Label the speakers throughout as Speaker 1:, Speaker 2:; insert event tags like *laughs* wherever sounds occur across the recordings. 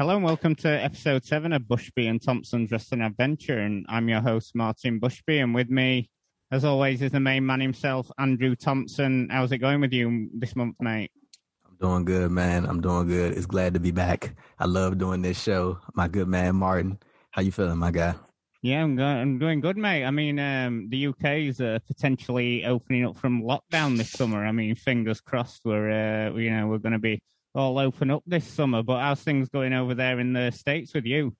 Speaker 1: Hello and welcome to episode seven of Bushby and Thompson's Wrestling Adventure. And I'm your host, Martin Bushby. And with me, as always, is the main man himself, Andrew Thompson. How's it going with you this month, mate?
Speaker 2: I'm doing good, man. I'm doing good. It's glad to be back. I love doing this show. My good man, Martin. How you feeling, my guy?
Speaker 1: Yeah, I'm, go- I'm doing good, mate. I mean, um, the UK is uh, potentially opening up from lockdown this summer. I mean, fingers crossed. We're, uh, you know, we're going to be all open up this summer. But how's things going over there in the states with you?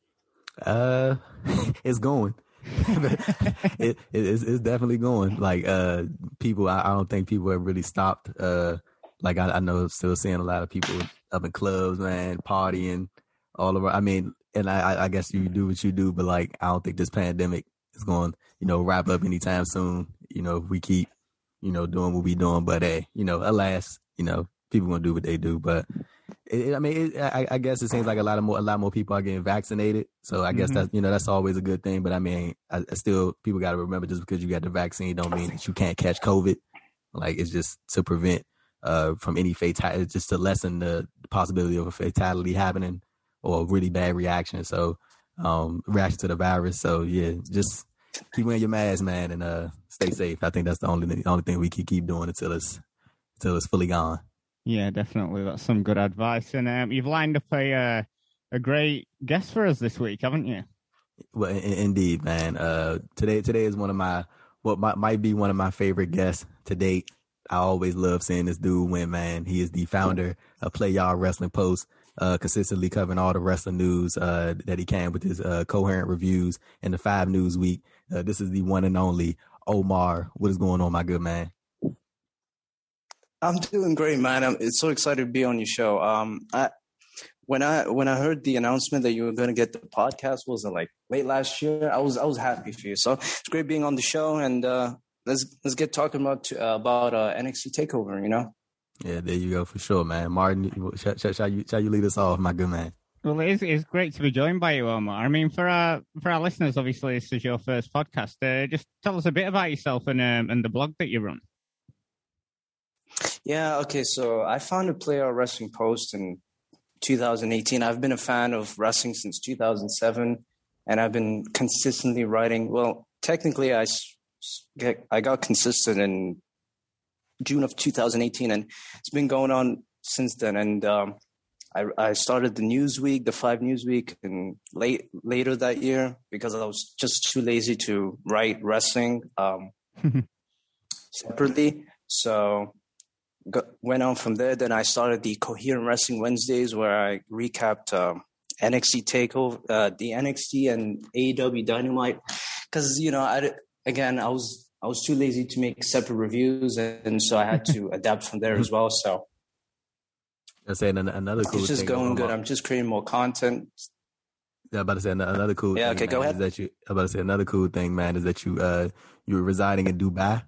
Speaker 2: Uh, *laughs* it's going. *laughs* it, it it's, it's, definitely going. Like uh, people, I, I, don't think people have really stopped. Uh, like I, I know, still seeing a lot of people up in clubs, man, partying all over. I mean, and I, I guess you do what you do, but like I don't think this pandemic is going, you know, wrap up anytime soon. You know, if we keep, you know, doing what we doing. But hey, you know, alas, you know, people gonna do what they do. But it, I mean, it, I, I, guess it seems like a lot of more, a lot more people are getting vaccinated. So I guess mm-hmm. that's you know that's always a good thing. But I mean, I, I still people got to remember just because you got the vaccine don't mean that you can't catch COVID. Like it's just to prevent uh from any fatality, just to lessen the possibility of a fatality happening or a really bad reaction. So um reaction to the virus. So yeah, just keep wearing your mask, man, and uh stay safe. I think that's the only the only thing we can keep doing until it's until it's fully gone.
Speaker 1: Yeah, definitely. That's some good advice. And um, you've lined up a uh, a great guest for us this week, haven't you?
Speaker 2: Well, in- indeed, man. Uh, today today is one of my what might, might be one of my favorite guests to date. I always love seeing this dude win, man. He is the founder of Play Y'all Wrestling Post, uh, consistently covering all the wrestling news uh, that he can with his uh, coherent reviews and the Five News Week. Uh, this is the one and only Omar. What is going on, my good man?
Speaker 3: I'm doing great, man. I'm it's so excited to be on your show. Um, I when I when I heard the announcement that you were going to get the podcast was it like late last year. I was I was happy for you. So it's great being on the show, and uh, let's let's get talking about uh, about uh, NXT Takeover. You know.
Speaker 2: Yeah, there you go for sure, man. Martin, shall, shall, shall you shall you lead us off, my good man?
Speaker 1: Well, it's, it's great to be joined by you, Omar. I mean, for our for our listeners, obviously, this is your first podcast. Uh, just tell us a bit about yourself and um, and the blog that you run.
Speaker 3: Yeah, okay. So I founded Play Y'all Wrestling Post in 2018. I've been a fan of wrestling since 2007, and I've been consistently writing. Well, technically, I I got consistent in June of 2018, and it's been going on since then. And um, I, I started the Newsweek, the Five Newsweek, in late later that year because I was just too lazy to write wrestling um, *laughs* separately. So got, went on from there. Then I started the Coherent Wrestling Wednesdays, where I recapped um, NXT Takeover, uh, the NXT and AEW Dynamite, because you know, I again, I was I was too lazy to make separate reviews, and so I had to *laughs* adapt from there as well. So.
Speaker 2: I'm saying another cool.
Speaker 3: It's just going good. I'm just creating more content.
Speaker 2: Yeah, I'm about to say another cool.
Speaker 3: Yeah,
Speaker 2: thing,
Speaker 3: okay,
Speaker 2: man,
Speaker 3: go ahead.
Speaker 2: Is that you? I'm about to say another cool thing, man, is that you uh you were residing in Dubai.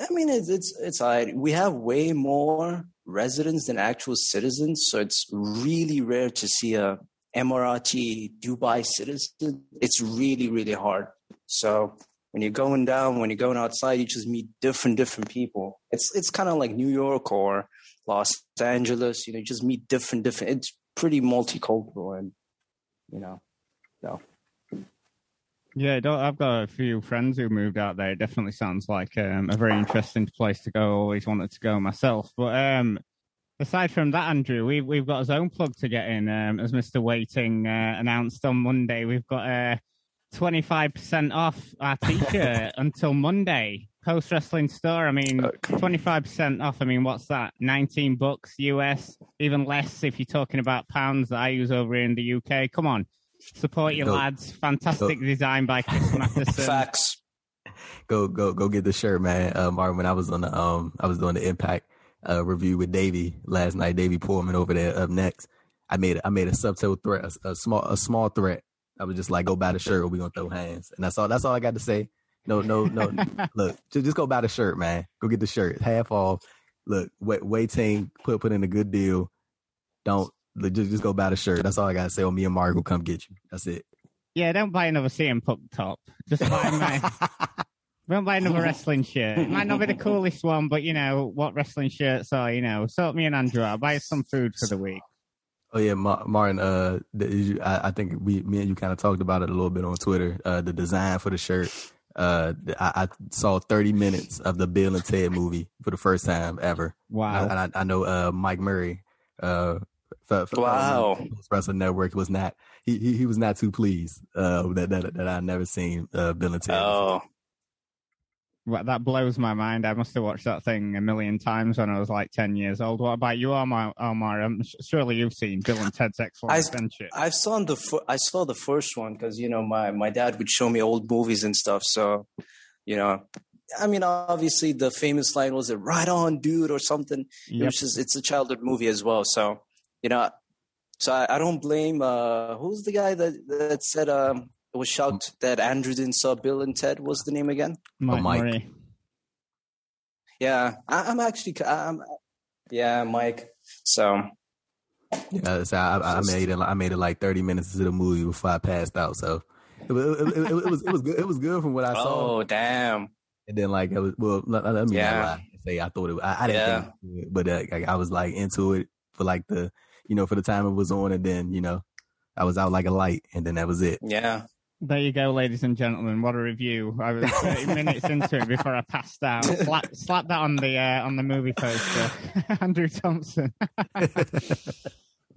Speaker 3: I mean, it's it's it's like we have way more residents than actual citizens, so it's really rare to see a Emirati Dubai citizen. It's really really hard. So when you're going down, when you're going outside, you just meet different different people. It's it's kind of like New York or Los Angeles. You know, you just meet different different. It's pretty multicultural, and you know, so.
Speaker 1: Yeah, I've got a few friends who moved out there. It definitely sounds like um, a very interesting place to go. Always wanted to go myself. But um, aside from that, Andrew, we've we've got a zone plug to get in. Um, as Mister Waiting uh, announced on Monday, we've got a twenty five percent off our *laughs* t-shirt until Monday. Post wrestling store. I mean, twenty five percent off. I mean, what's that? Nineteen bucks US. Even less if you're talking about pounds that I use over here in the UK. Come on Support your go, lads. Fantastic go. design by Chris *laughs* Matheson.
Speaker 3: Facts.
Speaker 2: Go go go get the shirt, man. Uh, Martin, when I was on the um, I was doing the Impact uh, review with Davey last night. Davey Pullman over there up next. I made I made a subtle threat, a, a, small a small threat. I was just like, go buy the shirt, or we gonna throw hands. And that's all. That's all I got to say. No, no, no. *laughs* Look, just, just go buy the shirt, man. Go get the shirt, half off. Look, wait, waiting, put put in a good deal. Don't just, just go buy the shirt. That's all I gotta say. Or me and Mark will come get you. That's it.
Speaker 1: Yeah, don't buy another CM Punk top. Just buy my. *laughs* don't buy another wrestling shirt. It might not be the coolest one, but you know what wrestling shirts are. You know, sort me and Andrew. I'll buy some food for the week.
Speaker 2: Oh yeah, Martin. Uh, I, I, think we, me and you kind of talked about it a little bit on Twitter. Uh, the design for the shirt. Uh, I, I, saw 30 minutes of the Bill and Ted movie for the first time ever.
Speaker 1: Wow.
Speaker 2: And I, I, I know uh, Mike Murray. Uh,
Speaker 3: for, for wow.
Speaker 2: Wrestling Network was not he, he, he was not too pleased uh, that that that I never seen uh, Bill and Ted.
Speaker 3: Oh, well,
Speaker 1: that blows my mind. I must have watched that thing a million times when I was like ten years old. What about you, Omar? Omar, um, surely you've seen Bill and Ted's Excellent I, Adventure.
Speaker 3: I saw the I saw the first one because you know my my dad would show me old movies and stuff. So, you know, I mean, obviously the famous line was "It right on, dude" or something. Yep. Which is it's a childhood movie as well. So, you know, so I, I don't blame. uh Who's the guy that that said um it was shocked that Andrew didn't saw Bill and Ted. Was the name again?
Speaker 1: Mike. Oh, Mike.
Speaker 3: Yeah, I, am actually. I'm, yeah, Mike. So.
Speaker 2: Yeah, so I, I, made it. I made it like 30 minutes into the movie before I passed out. So it, it, it, it was it was good. It was good from what I saw.
Speaker 3: Oh damn!
Speaker 2: And then like it was well. Let, let me yeah. say I thought it. I, I didn't yeah. think, it, but uh, I was like into it for like the you know for the time it was on, and then you know I was out like a light, and then that was it.
Speaker 3: Yeah.
Speaker 1: There you go, ladies and gentlemen. What a review! I was 30 *laughs* minutes into it before I passed out. Slap, slap that on the uh, on the movie poster, *laughs* Andrew Thompson. *laughs* but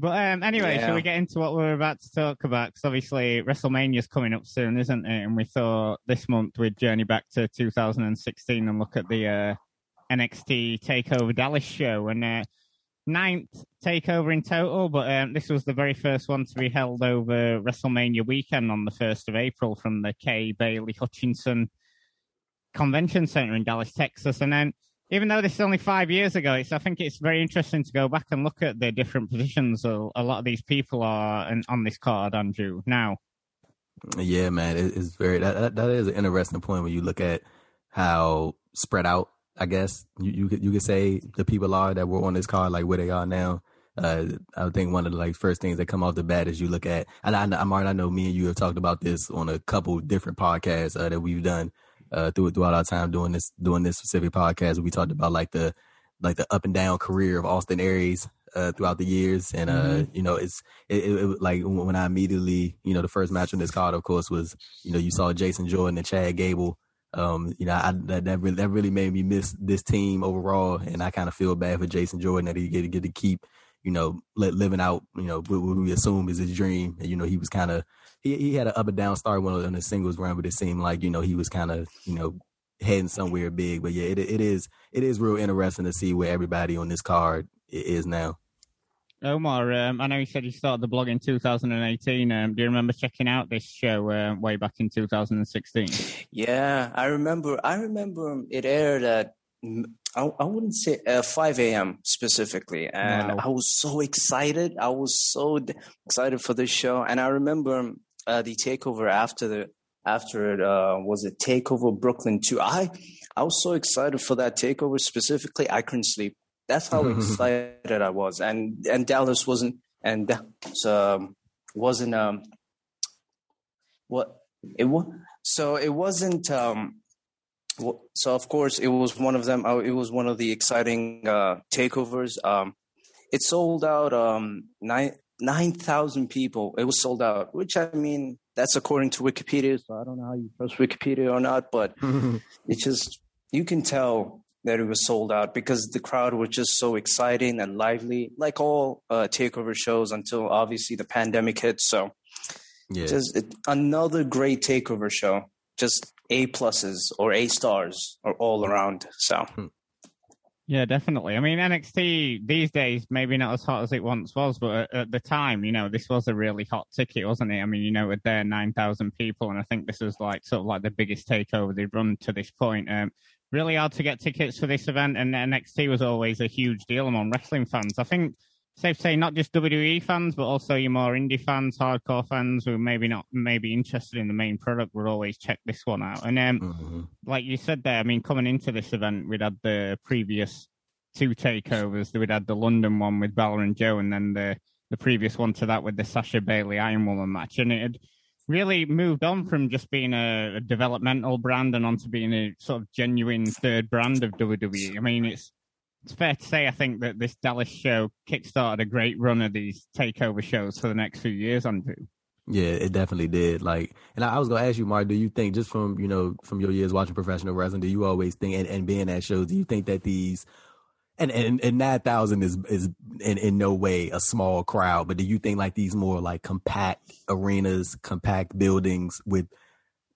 Speaker 1: um, anyway, yeah. shall we get into what we're about to talk about? Because obviously WrestleMania's coming up soon, isn't it? And we thought this month we'd journey back to 2016 and look at the uh, NXT Takeover Dallas show. And uh, ninth takeover in total, but um, this was the very first one to be held over WrestleMania weekend on the 1st of April from the Kay Bailey Hutchison Convention Center in Dallas, Texas. And then, even though this is only five years ago, it's, I think it's very interesting to go back and look at the different positions a, a lot of these people are in, on this card, Andrew, now.
Speaker 2: Yeah, man, it's very, that, that is an interesting point when you look at how spread out I guess you you could you could say the people are that were on this card like where they are now. Uh, I think one of the like first things that come off the bat is you look at, and I, I, Martin, I know me and you have talked about this on a couple different podcasts uh, that we've done uh, through, throughout our time doing this doing this specific podcast. We talked about like the like the up and down career of Austin Aries uh, throughout the years, and uh, mm-hmm. you know, it's it, it, it, like when I immediately, you know, the first match on this card, of course, was you know you saw Jason Jordan and Chad Gable um, you know, I, that that really, that really made me miss this team overall, and I kind of feel bad for Jason Jordan that he get to get to keep, you know, living out, you know, what, what we assume is his dream. And, you know, he was kind of he he had an up and down start when on the singles run, but it seemed like you know he was kind of you know heading somewhere big. But yeah, it it is it is real interesting to see where everybody on this card is now.
Speaker 1: Omar, um, I know you said you started the blog in 2018. Um, do you remember checking out this show uh, way back in 2016?
Speaker 3: Yeah, I remember. I remember it aired at I, I wouldn't say uh, 5 a.m. specifically, and wow. I was so excited. I was so excited for this show, and I remember uh, the takeover after the after it uh, was it takeover Brooklyn 2. I I was so excited for that takeover specifically. I couldn't sleep. That's how *laughs* excited I was, and and Dallas wasn't, and Dallas, um, wasn't um, what it was. So it wasn't. Um, so of course it was one of them. Uh, it was one of the exciting uh, takeovers. Um, it sold out um, nine nine thousand people. It was sold out, which I mean that's according to Wikipedia. So I don't know how you trust Wikipedia or not, but *laughs* it's just you can tell that it was sold out because the crowd was just so exciting and lively, like all uh, takeover shows until obviously the pandemic hit. So, yeah. just it, another great takeover show. Just A pluses or A stars are all around. So. Hmm.
Speaker 1: Yeah, definitely. I mean, NXT these days maybe not as hot as it once was, but at, at the time, you know, this was a really hot ticket, wasn't it? I mean, you know, with their nine thousand people, and I think this was like sort of like the biggest takeover they've run to this point. Um, really hard to get tickets for this event, and NXT was always a huge deal among wrestling fans. I think safe to say not just WWE fans, but also your more indie fans, hardcore fans who maybe not maybe interested in the main product would always check this one out. And um, mm-hmm. like you said there, I mean, coming into this event, we'd had the previous two takeovers. We'd had the London one with Balor and Joe, and then the the previous one to that with the Sasha Bayley Iron Woman match, and it had really moved on from just being a, a, developmental brand and onto being a sort of genuine third brand of WWE. I mean, it's it's fair to say I think that this Dallas show kickstarted a great run of these takeover shows for the next few years, Andrew.
Speaker 2: Yeah, it definitely did. Like, and I, I was gonna ask you, Mark, do you think just from you know from your years watching professional wrestling, do you always think and, and being at shows, do you think that these and and, and nine thousand is is in, in no way a small crowd, but do you think like these more like compact arenas, compact buildings with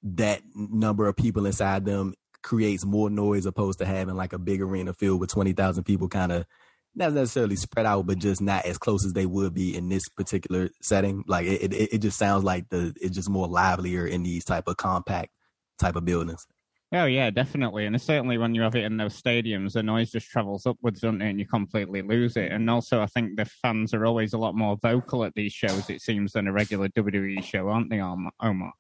Speaker 2: that number of people inside them creates more noise opposed to having like a big arena filled with twenty thousand people kind of not necessarily spread out, but just not as close as they would be in this particular setting. Like it, it, it just sounds like the it's just more livelier in these type of compact type of buildings.
Speaker 1: Oh yeah, definitely, and certainly when you have it in those stadiums, the noise just travels upwards, doesn't it? And you completely lose it. And also, I think the fans are always a lot more vocal at these shows. It seems than a regular WWE show, aren't they, Omar?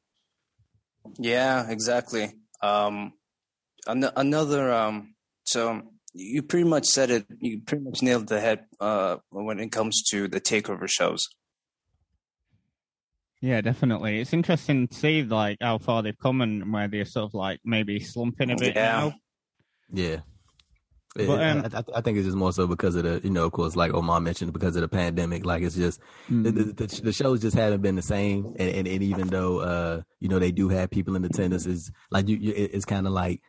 Speaker 3: Yeah, exactly. Um, an- another um, so you pretty much said it. You pretty much nailed the head uh, when it comes to the takeover shows.
Speaker 1: Yeah, definitely. It's interesting to see like how far they've come and where they're sort of like maybe slumping a bit
Speaker 3: Yeah.
Speaker 1: now.
Speaker 2: Yeah.
Speaker 1: But,
Speaker 2: It-
Speaker 1: um,
Speaker 2: I, I- I think it's just more so because of the, you know, of course, like Omar mentioned, because of the pandemic. Like it's just the, the, the, the shows just haven't been the same, and, and, and even though, uh, you know, they do have people in attendance, is like you, you it's kind of like,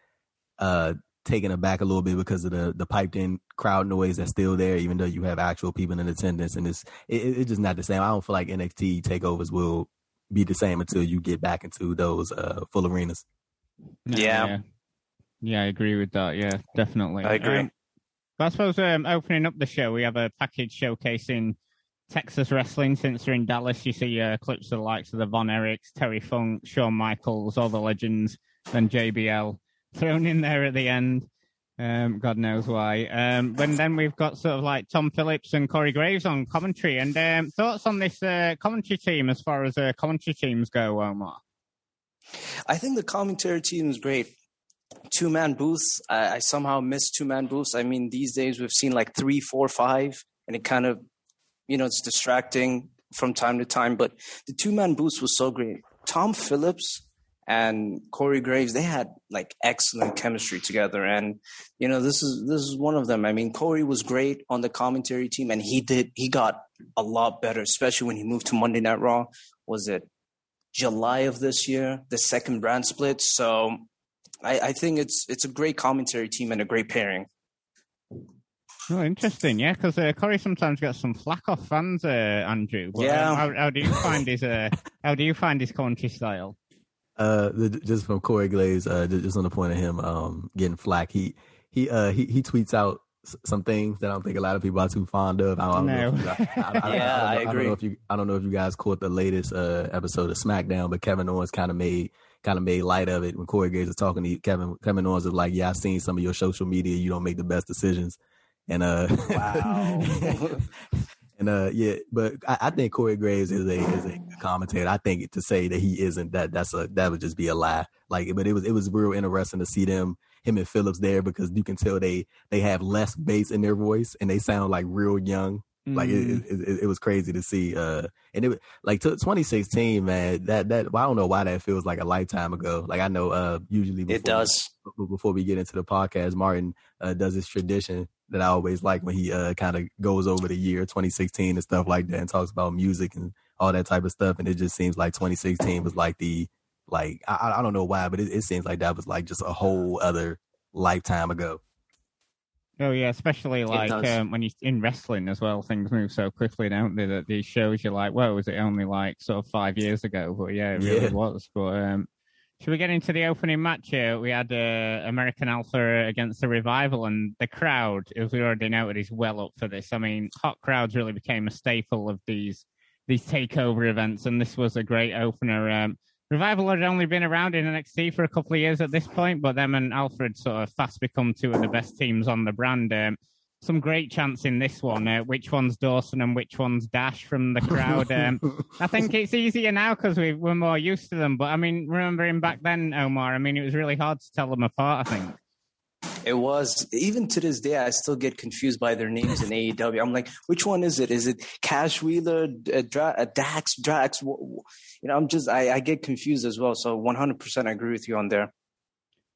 Speaker 2: uh, taken aback a little bit because of the the piped in crowd noise that's still there, even though you have actual people in attendance, and it's it, it- it's just not the same. I don't feel like NXT takeovers will be the same until you get back into those uh full arenas.
Speaker 1: No,
Speaker 3: Yeah.
Speaker 1: yeah, Yeah, I agree with that. Yeah, definitely.
Speaker 3: I agree.
Speaker 1: Um, but I suppose um, opening up the show, we have a package showcasing Texas wrestling. Since they're in Dallas, you see uh, clips of the likes of the Von Erichs, Terry Funk, Shawn Michaels, all the legends, then JBL thrown in there at the end. Um, God knows why. Um, but then we've got sort of like Tom Phillips and Corey Graves on commentary. And um, thoughts on this uh, commentary team as far as uh, commentary teams go, Omar?
Speaker 3: I think the commentary team is great. Two man booths. I, I somehow miss two man booths. I mean, these days we've seen like three, four, five, and it kind of, you know, it's distracting from time to time. But the two man booths was so great. Tom Phillips and Corey Graves, they had like excellent chemistry together. And, you know, this is this is one of them. I mean, Corey was great on the commentary team and he did he got a lot better, especially when he moved to Monday Night Raw. Was it July of this year, the second brand split. So I, I think it's it's a great commentary team and a great pairing.
Speaker 1: Oh, interesting. Yeah, because uh, Corey sometimes gets some flack off fans, uh, Andrew. But,
Speaker 3: Yeah.
Speaker 1: um, how, how do you find his uh, how do you find his commentary style?
Speaker 2: Uh, the, just from Corey Graves, uh, just on the point of him um getting flack, he he uh he he tweets out some things that I don't think a lot of people are too fond of. I don't, know. If you guys, I, I, I, *laughs*
Speaker 3: Yeah,
Speaker 2: I,
Speaker 3: I
Speaker 2: don't know, I don't know if you I don't know if you guys caught the latest uh episode of SmackDown, but Kevin Owens kind of made kind of made light of it when Corey Graves was talking to Kevin. Kevin Owens was like, "Yeah, I've seen some of your social media. You don't make the best decisions." And uh,
Speaker 3: Wow. *laughs* *laughs*
Speaker 2: and uh, yeah, but I, I think Corey Graves is a is a commentator. I think to say that he isn't that that's a that would just be a lie. Like, but it was it was real interesting to see them him and Phillips there because you can tell they they have less bass in their voice and they sound like real young. Like
Speaker 1: Mm.
Speaker 2: it, it, it, it was crazy to see. Uh, and it was- like to 2016, man. That that well, I don't know why that feels like a lifetime ago. Like I know, uh, usually before,
Speaker 3: it does.
Speaker 2: before we get into the podcast, Martin uh, does this tradition that I always like when he uh, kind of goes over the year 2016 and stuff like that and talks about music and all that type of stuff. And it just seems like 2016 was like the like I, I- I don't know why, but it, it seems like that was like just a whole other lifetime ago.
Speaker 1: Oh yeah, especially like um, when you're in wrestling as well, things move so quickly, don't they? That these shows you're like, "Whoa, was it only like sort of five years ago?" But yeah, it really
Speaker 2: Yeah.
Speaker 1: was. But um, should we get into the opening match here? We had uh, American Alpha against the Revival, and the crowd, as we already noted, is well up for this. I mean, hot crowds really became a staple of these these takeover events, and this was a great opener. Um, Revival had only been around in NXT for a couple of years at this point, but them and Alpha sort of fast become two of the best teams on the brand. Um, some great chants in this one. Uh, which one's Dawson and which one's Dash from the crowd? Um, *laughs* I think it's easier now because we, we're more used to them. But I mean, remembering back then, Omar, I mean, it was really hard to tell them apart, I think.
Speaker 3: It was even to this day. I still get confused by their names in AEW. I'm like, which one is it? Is it Cash Wheeler, uh, Dra- uh, Dax, Drax? You know, I'm just I, I get confused as well. So 100, percent I agree with you on there.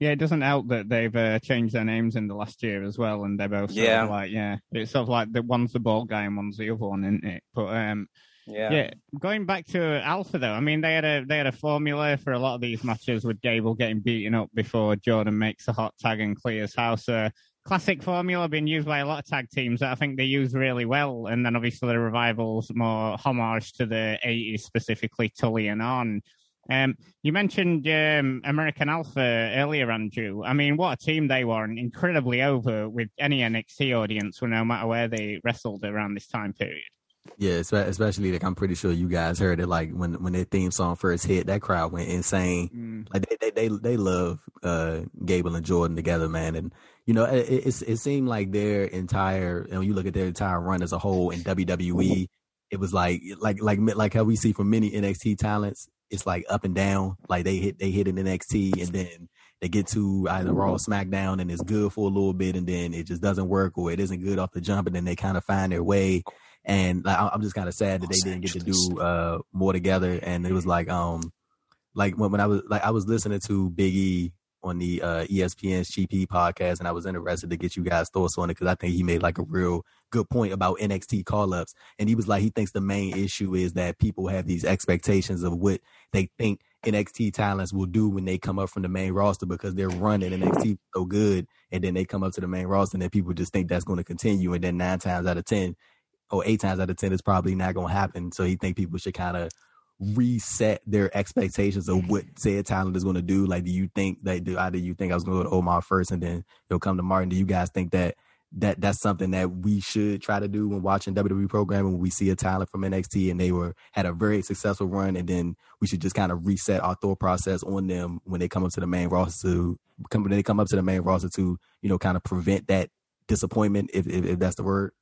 Speaker 1: Yeah, it doesn't help that they've uh, changed their names in the last year as well, and they're both yeah, like yeah, it's sort of like the one's the ball guy and one's the other one, isn't it? But um, yeah. yeah, going back to Alpha though, I mean they had a they had a formula for a lot of these matches with Gable getting beaten up before Jordan makes a hot tag and clears house. Uh, classic formula being used by a lot of tag teams that I think they use really well. And then obviously the revivals more homage to the 80s, specifically Tully and Arn. Um, you mentioned um, American Alpha earlier, Andrew. I mean, what a team they were, and incredibly over with any NXT audience, no matter where they wrestled around this time period.
Speaker 2: Yeah, especially like I'm pretty sure you guys heard it. Like when when their theme song first hit, that crowd went insane. Mm. Like they they they, they love uh, Gable and Jordan together, man. And you know, it, it, it seemed like their entire, and when you look at their entire run as a whole in WWE, it was like, like, like, like how we see from many NXT talents, it's like up and down. Like they hit, they hit an NXT and then they get to either Raw or SmackDown and it's good for a little bit and then it just doesn't work or it isn't good off the jump and then they kind of find their way. And like, I'm just kind of sad that they didn't get to do uh, more together. And it was like, um, like when, when I was like I was listening to Big E on the uh, ESPN's GP podcast, and I was interested to get you guys' thoughts on it because I think he made like a real good point about NXT call ups. And he was like, he thinks the main issue is that people have these expectations of what they think NXT talents will do when they come up from the main roster because they're running NXT so good, and then they come up to the main roster, and then people just think that's going to continue, and then nine times out of ten, or eight times out of ten, it's probably not going to happen. So he think people should kind of reset their expectations of what *laughs* said talent is going to do? Like, do you think that do either you think I was going to go to Omar first and then he'll come to Martin? Do you guys think that that that's something that we should try to do when watching WWE programming when we see a talent from NXT and they were had a very successful run and then we should just kind of reset our thought process on them when they come up to the main roster to come when they come up to the main roster to you know kind of prevent that disappointment if, if, if that's the word.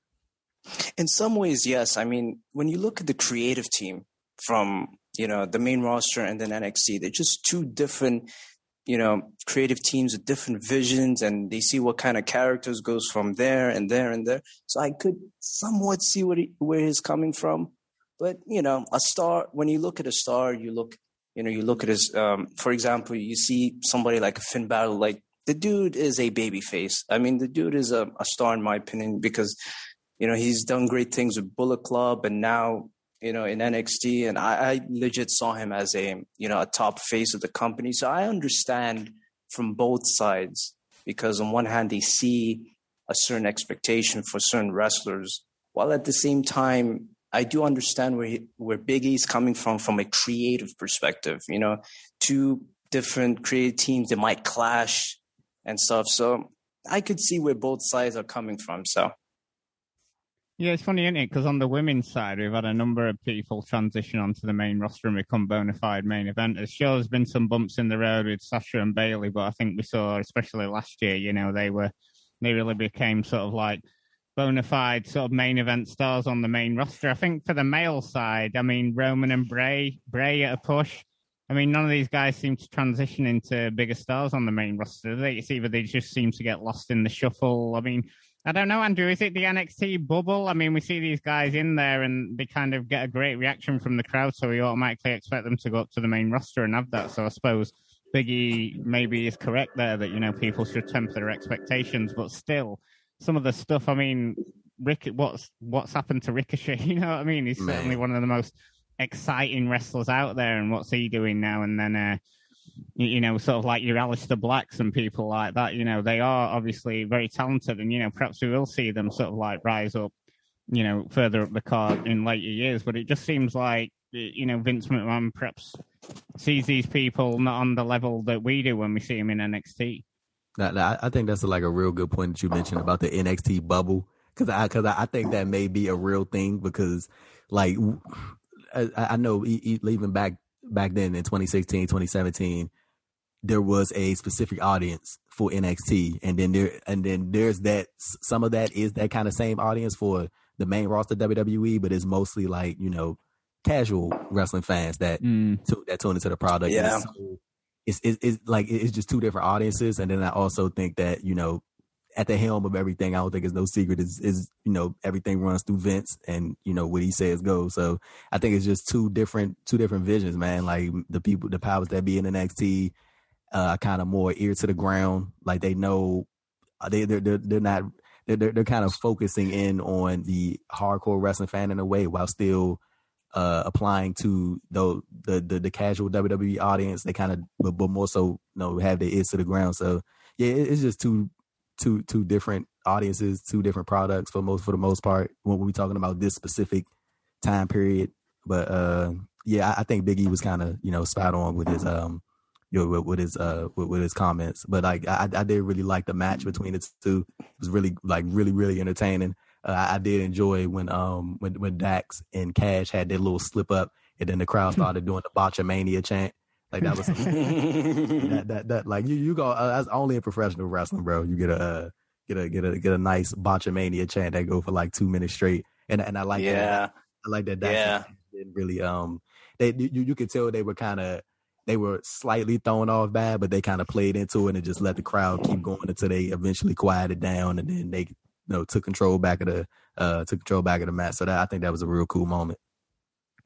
Speaker 3: In some ways, yes. I mean, when you look at the creative team, from you know the main roster and then NXT. They're just two different you know creative teams with different visions, and they see what kind of characters goes from there and there and there. So I could somewhat see what he, where he's coming from. But you know, a star. When you look at a star, you look you know you look at his. Um, for example, you see somebody like Finn Balor, like the dude is a baby face. I mean, the dude is a, a star in my opinion because you know he's done great things with Bullet Club, and now you know, in NXT, and I, I legit saw him as a you know a top face of the company. So I understand from both sides because on one hand they see a certain expectation for certain wrestlers, while at the same time I do understand where he, where Big E's coming from from a creative perspective. You know, two different creative teams that might clash and stuff. So I could see where both sides are coming from. So
Speaker 1: yeah, it's funny, isn't it? Because on the women's side, we've had a number of people transition onto the main roster and become bona fide main eventers. Sure, there's been some bumps in the road with Sasha and Bayley, but I think we saw, especially last year, you know, they were they really became sort of like bona fide sort of main event stars on the main roster. I think for the male side, I mean Roman and Bray, Bray at a push. I mean, none of these guys seem to transition into bigger stars on the main roster. It's either they just seem to get lost in the shuffle. I mean, I don't know, Andrew. Is it the NXT bubble? I mean, we see these guys in there and they kind of get a great reaction from the crowd, so we automatically expect them to go up to the main roster and have that. So I suppose Biggie maybe is correct there that, you know, people should temper their expectations, but still, some of the stuff, I mean, Rick, what's what's happened to Ricochet? *laughs* You know what I mean? He's Man. certainly one of the most exciting wrestlers out there, and what's he doing now? And then, uh, you know, sort of like your Aleister Blacks and people like that, you know, they are obviously very talented and, you know, perhaps we will see them sort of like rise up, you know, further up the card in later years. But it just seems like, you know, Vince McMahon perhaps sees these people not on the level that we do when we see them in NXT.
Speaker 2: Now, I think that's like a real good point that you mentioned about the NXT bubble. Cause I, cause I think that may be a real thing because like, I, I know even back back then in 2016, 2017, there was a specific audience for NXT, and then there and then there's that some of that is that kind of same audience for the main roster WWE, but it's mostly like you know casual wrestling fans that mm. t- that tune into the product.
Speaker 3: Yeah.
Speaker 2: It's, it's, it's like it's just two different audiences, and then I also think that you know at the helm of everything. I don't think it's no secret. Is is you know everything runs through Vince, and you know what he says goes. So I think it's just two different two different visions, man. Like the people, the powers that be in NXT uh, kind of more ear to the ground. Like they know uh, they they're they're, they're not they're, they're, they're kind of focusing in on the hardcore wrestling fan in a way while still uh, applying to the, the the the casual WWE audience. They kind of but, but more so you know have their ears to the ground. So yeah, it, it's just two two two different audiences, two different products for most for the most part when we're talking about this specific time period. But uh, yeah, I, I think Biggie was kind of you know spot on with his um you know with, with his uh with, with, his comments. But like I, I did really like the match between the two. It was really like really really entertaining. Uh, I, I did enjoy when um when when Dax and Cash had their little slip up, and then the crowd *laughs* started doing the Botchamania chant. Like that was *laughs* that, that that like you you go uh, that's only in professional wrestling, bro. You get a uh, get a get a get a nice Botchamania chant that go for like two minutes straight, and and I like
Speaker 3: yeah.
Speaker 2: that. I like that.
Speaker 3: Yeah,
Speaker 2: didn't really um they you you could tell they were kind of they were slightly thrown off bad, but they kind of played into it and just let the crowd keep going until they eventually quieted down, and then they you know took control back of the uh took control back of the match. So that I think that was a real cool moment.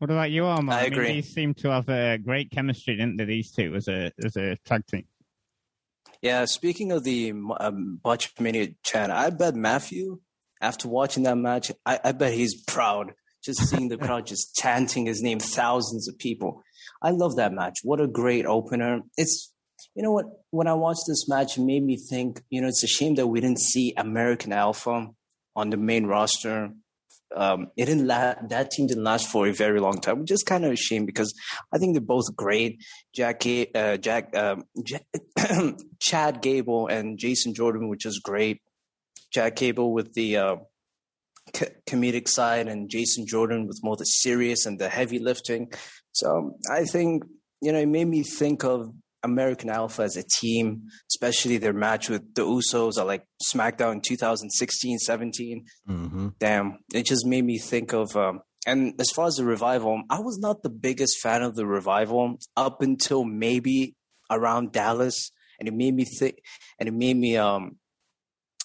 Speaker 1: What about you, Omar?
Speaker 3: I,
Speaker 1: I
Speaker 3: agree.
Speaker 1: Mean, these seem to have a great chemistry, didn't they? These two as a as a tag team.
Speaker 3: Yeah, speaking of the um, Botchamania chant, I bet Matthew, after watching that match, I, I bet he's proud just seeing the crowd just *laughs* chanting his name, thousands of people. I love that match. What a great opener. It's, you know what, when I watched this match, it made me think, you know, it's a shame that we didn't see American Alpha on the main roster. Um, it didn't la- that team didn't last for a very long time, which is kind of a shame because I think they're both great. Jack, uh, Jack, um, *coughs* Chad Gable and Jason Jordan, which is great. Jack Gable with the uh, comedic side and Jason Jordan with more the serious and the heavy lifting. So I think, you know, it made me think of American Alpha as a team, especially their match with the Usos at like SmackDown 2016 17.
Speaker 2: Mm-hmm.
Speaker 3: Damn, it just made me think of. Um, and as far as the revival, I was not the biggest fan of the revival up until maybe around Dallas, and it made me think, and it made me um,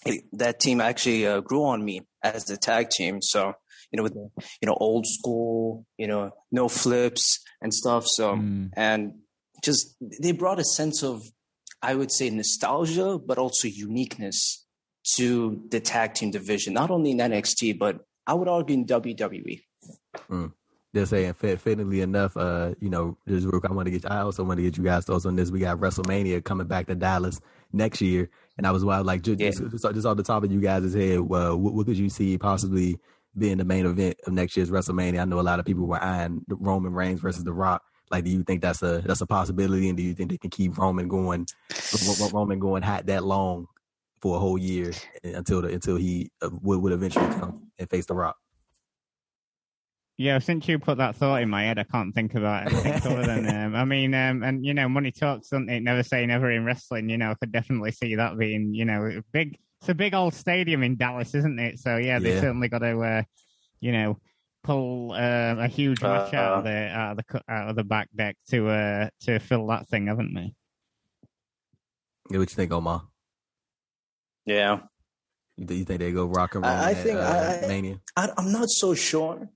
Speaker 3: it, that team actually uh, grew on me as the tag team. So you know, with you know old school, you know, no flips and stuff. So
Speaker 1: Mm.
Speaker 3: and just they brought a sense of, I would say, nostalgia, but also uniqueness to the tag team division, not only in NXT, but I would argue in E.
Speaker 2: They're saying, fit, fittingly enough, uh, you know, just real quick, I want to get. I also want to get you guys thoughts on this. We got WrestleMania coming back to Dallas next year, and I was wild, like just,
Speaker 3: Yeah.
Speaker 2: just, just, off the top of you guys' head, what, what could you see possibly being the main event of next year's WrestleMania? I know a lot of people were eyeing the Roman Reigns versus The Rock. Like, do you think that's a that's a possibility, and do you think they can keep Roman going, Roman going hot that long for a whole year until the until he uh, would, would eventually come and face The Rock?
Speaker 1: Yeah, since you put that thought in my head, I can't think about anything other than. *laughs* Um, I mean, um, and you know, money talks, doesn't it? Never say never in wrestling. You know, I could definitely see that being, you know, big. It's a big old stadium in Dallas, isn't it? So yeah, they
Speaker 2: Yeah.
Speaker 1: certainly got to, uh, you know, pull uh, a huge match out of
Speaker 3: Uh,
Speaker 1: the out of the out of the back deck to uh to fill that thing, haven't they?
Speaker 2: Yeah, what you think, Omar?
Speaker 3: Yeah,
Speaker 2: You, th- you think they go rock and roll?
Speaker 3: I- I
Speaker 2: at,
Speaker 3: think-
Speaker 2: uh,
Speaker 3: I-
Speaker 2: Mania.
Speaker 3: I, I'm not so sure.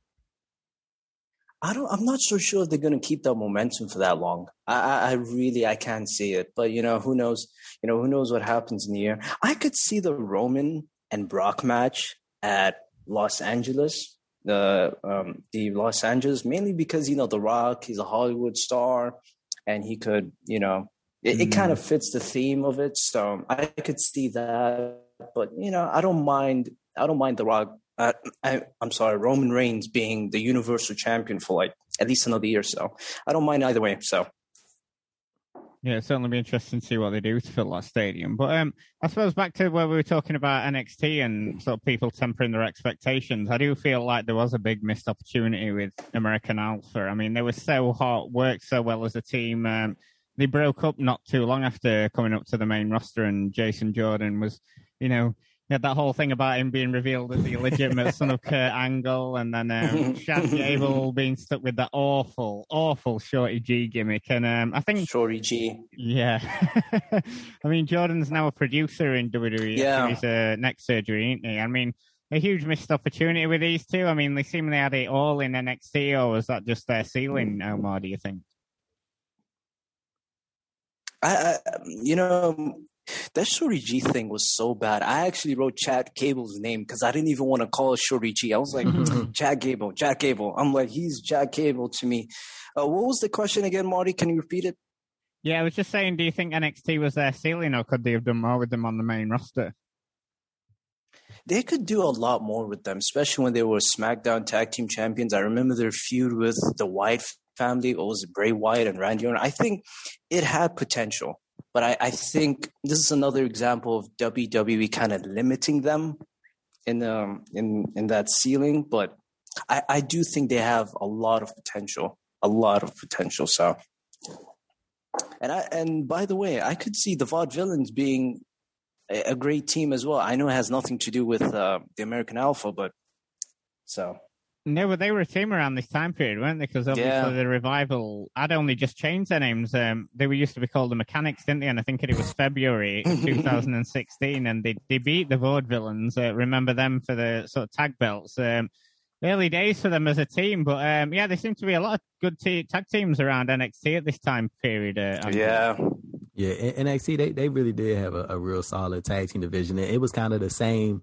Speaker 3: I don't. I'm not so sure if they're going to keep that momentum for that long. I, I, I really, I can't see it. But you know, who knows? You know, who knows what happens in the year? I could see the Roman and Brock match at Los Angeles, the um, the Los Angeles, mainly because you know the Rock, he's a Hollywood star, and he could, you know, it, it
Speaker 1: Mm.
Speaker 3: kind of fits the theme of it. So I could see that. But you know, I don't mind. I don't mind the Rock uh, I, I'm sorry, Roman Reigns being the Universal Champion for like at least another year. or So I don't mind either way. So
Speaker 1: Yeah, it'll certainly be interesting to see what they do to fill that stadium. But um, I suppose back to where we were talking about NXT and sort of people tempering their expectations. I do feel like there was a big missed opportunity with American Alpha. I mean, they were so hot, worked so well as a team. Um, they broke up not too long after coming up to the main roster, and Jason Jordan was, you know, he had that whole thing about him being revealed as the illegitimate son of Kurt *laughs* Angle, and then um, Chad Gable *laughs* being stuck with that awful, awful Shorty G gimmick. And um, I think
Speaker 3: Shorty G.
Speaker 1: yeah. *laughs* I mean, Jordan's now a producer in WWE
Speaker 3: Yeah.
Speaker 1: his uh, neck surgery, isn't he? I mean, a huge missed opportunity with these two. I mean, they seemingly had it all in NXT, or was that just their ceiling, Omar, do you think?
Speaker 3: I, I you know, that Shorty G thing was so bad. I actually wrote Chad Gable's name because I didn't even want to call Shorty G. I was like, Chad Gable, Chad Gable. I'm like, he's Chad Gable to me. Uh, what was the question again, Marty? Can you repeat it?
Speaker 1: Yeah, I was just saying, do you think NXT was their ceiling or could they have done more with them on the main roster?
Speaker 3: They could do a lot more with them, especially when they were SmackDown Tag Team Champions. I remember their feud with the Wyatt family. What was it, Bray Wyatt and Randy Orton? I think it had potential. But I, I think this is another example of WWE kind of limiting them in um in in that ceiling. But I, I do think they have a lot of potential, a lot of potential. So, and I and by the way, I could see the Vaudevillains being a, a great team as well. I know it has nothing to do with uh, the American Alpha, but so
Speaker 1: no, but they were a team around this time period, weren't they? Because obviously yeah. the revival had only just changed their names. Um, they were used to be called the Mechanics, didn't they? And I think it was February *coughs* 2016, and they they beat the Vaudevillains. Uh, remember them for the sort of tag belts. Um, early days for them as a team, but um, yeah, there seem to be a lot of good t- tag teams around NXT at this time period. Uh,
Speaker 3: yeah.
Speaker 2: Yeah, NXT they, they really did have a, a real solid tag team division. And it was kind of the same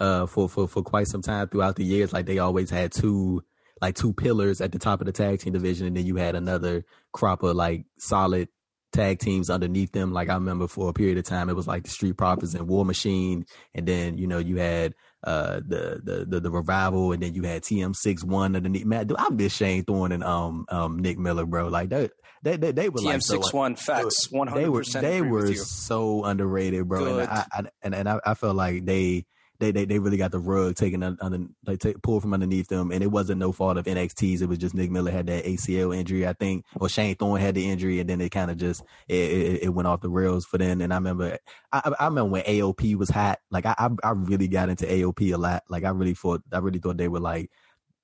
Speaker 2: uh, for for for quite some time throughout the years. Like they always had two like two pillars at the top of the tag team division, and then you had another crop of like solid tag teams underneath them. Like I remember for a period of time, it was like the Street Profits and War Machine, and then you know you had uh the the the, the revival, and then you had TM61 underneath. Man, I miss Shane Thorne and um um Nick Miller, bro. Like they they they, they were
Speaker 3: TM61
Speaker 2: like
Speaker 3: so, facts one hundred percent.
Speaker 2: They were they were so underrated, bro. Good. And I, I and and I, I felt like they they they, they really got the rug taken under like take, pulled from underneath them, and it wasn't no fault of NXT's. It was just Nick Miller had that ACL injury, I think, or Shane Thorne had the injury, and then it kind of just it, it, it, went off the rails for them. And I remember I, I remember when AOP was hot. Like I, I I really got into AOP a lot. Like I really thought I really thought they were like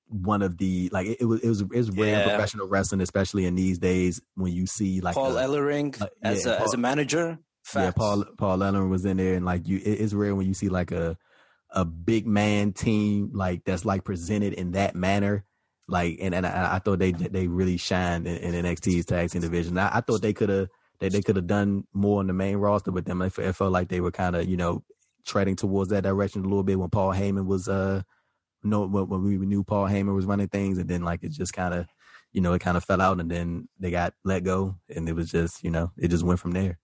Speaker 2: one of the like it, it was it was it was rare yeah. professional wrestling, especially in these days when you see like
Speaker 3: Paul a, Ellering as a Paul, as a manager. Facts.
Speaker 2: Yeah, Paul Paul Ellering was in there, and like you, it, it's rare when you see like a a big man team like that's like presented in that manner. Like and, and I, I thought they they really shined in, in NXT's tag team division. I, I thought they could have they, they could have done more in the main roster with them. It, it felt like they were kind of you know treading towards that direction a little bit when Paul Heyman was uh no when, when we knew Paul Heyman was running things and then like it just kind of you know it kind of fell out and then they got let go and it was just you know it just went from there.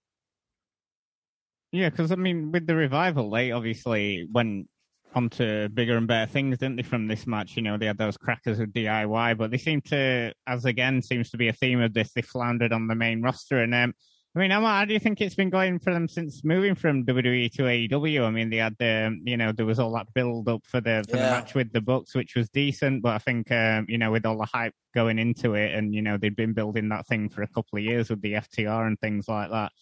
Speaker 1: Yeah, because I mean, with the revival, they obviously went onto bigger and better things, didn't they, from this match? You know, they had those crackers of DIY, but they seem to, as again seems to be a theme of this, they floundered on the main roster. And um, I mean, Emma, how do you think it's been going for them since moving from WWE to AEW? I mean, they had the, um, you know, there was all that build up for the for yeah. the match with the Bucks, which was decent, but I think, um, you know, with all the hype going into it, and you know, they'd been building that thing for a couple of years with the FTR and things like that.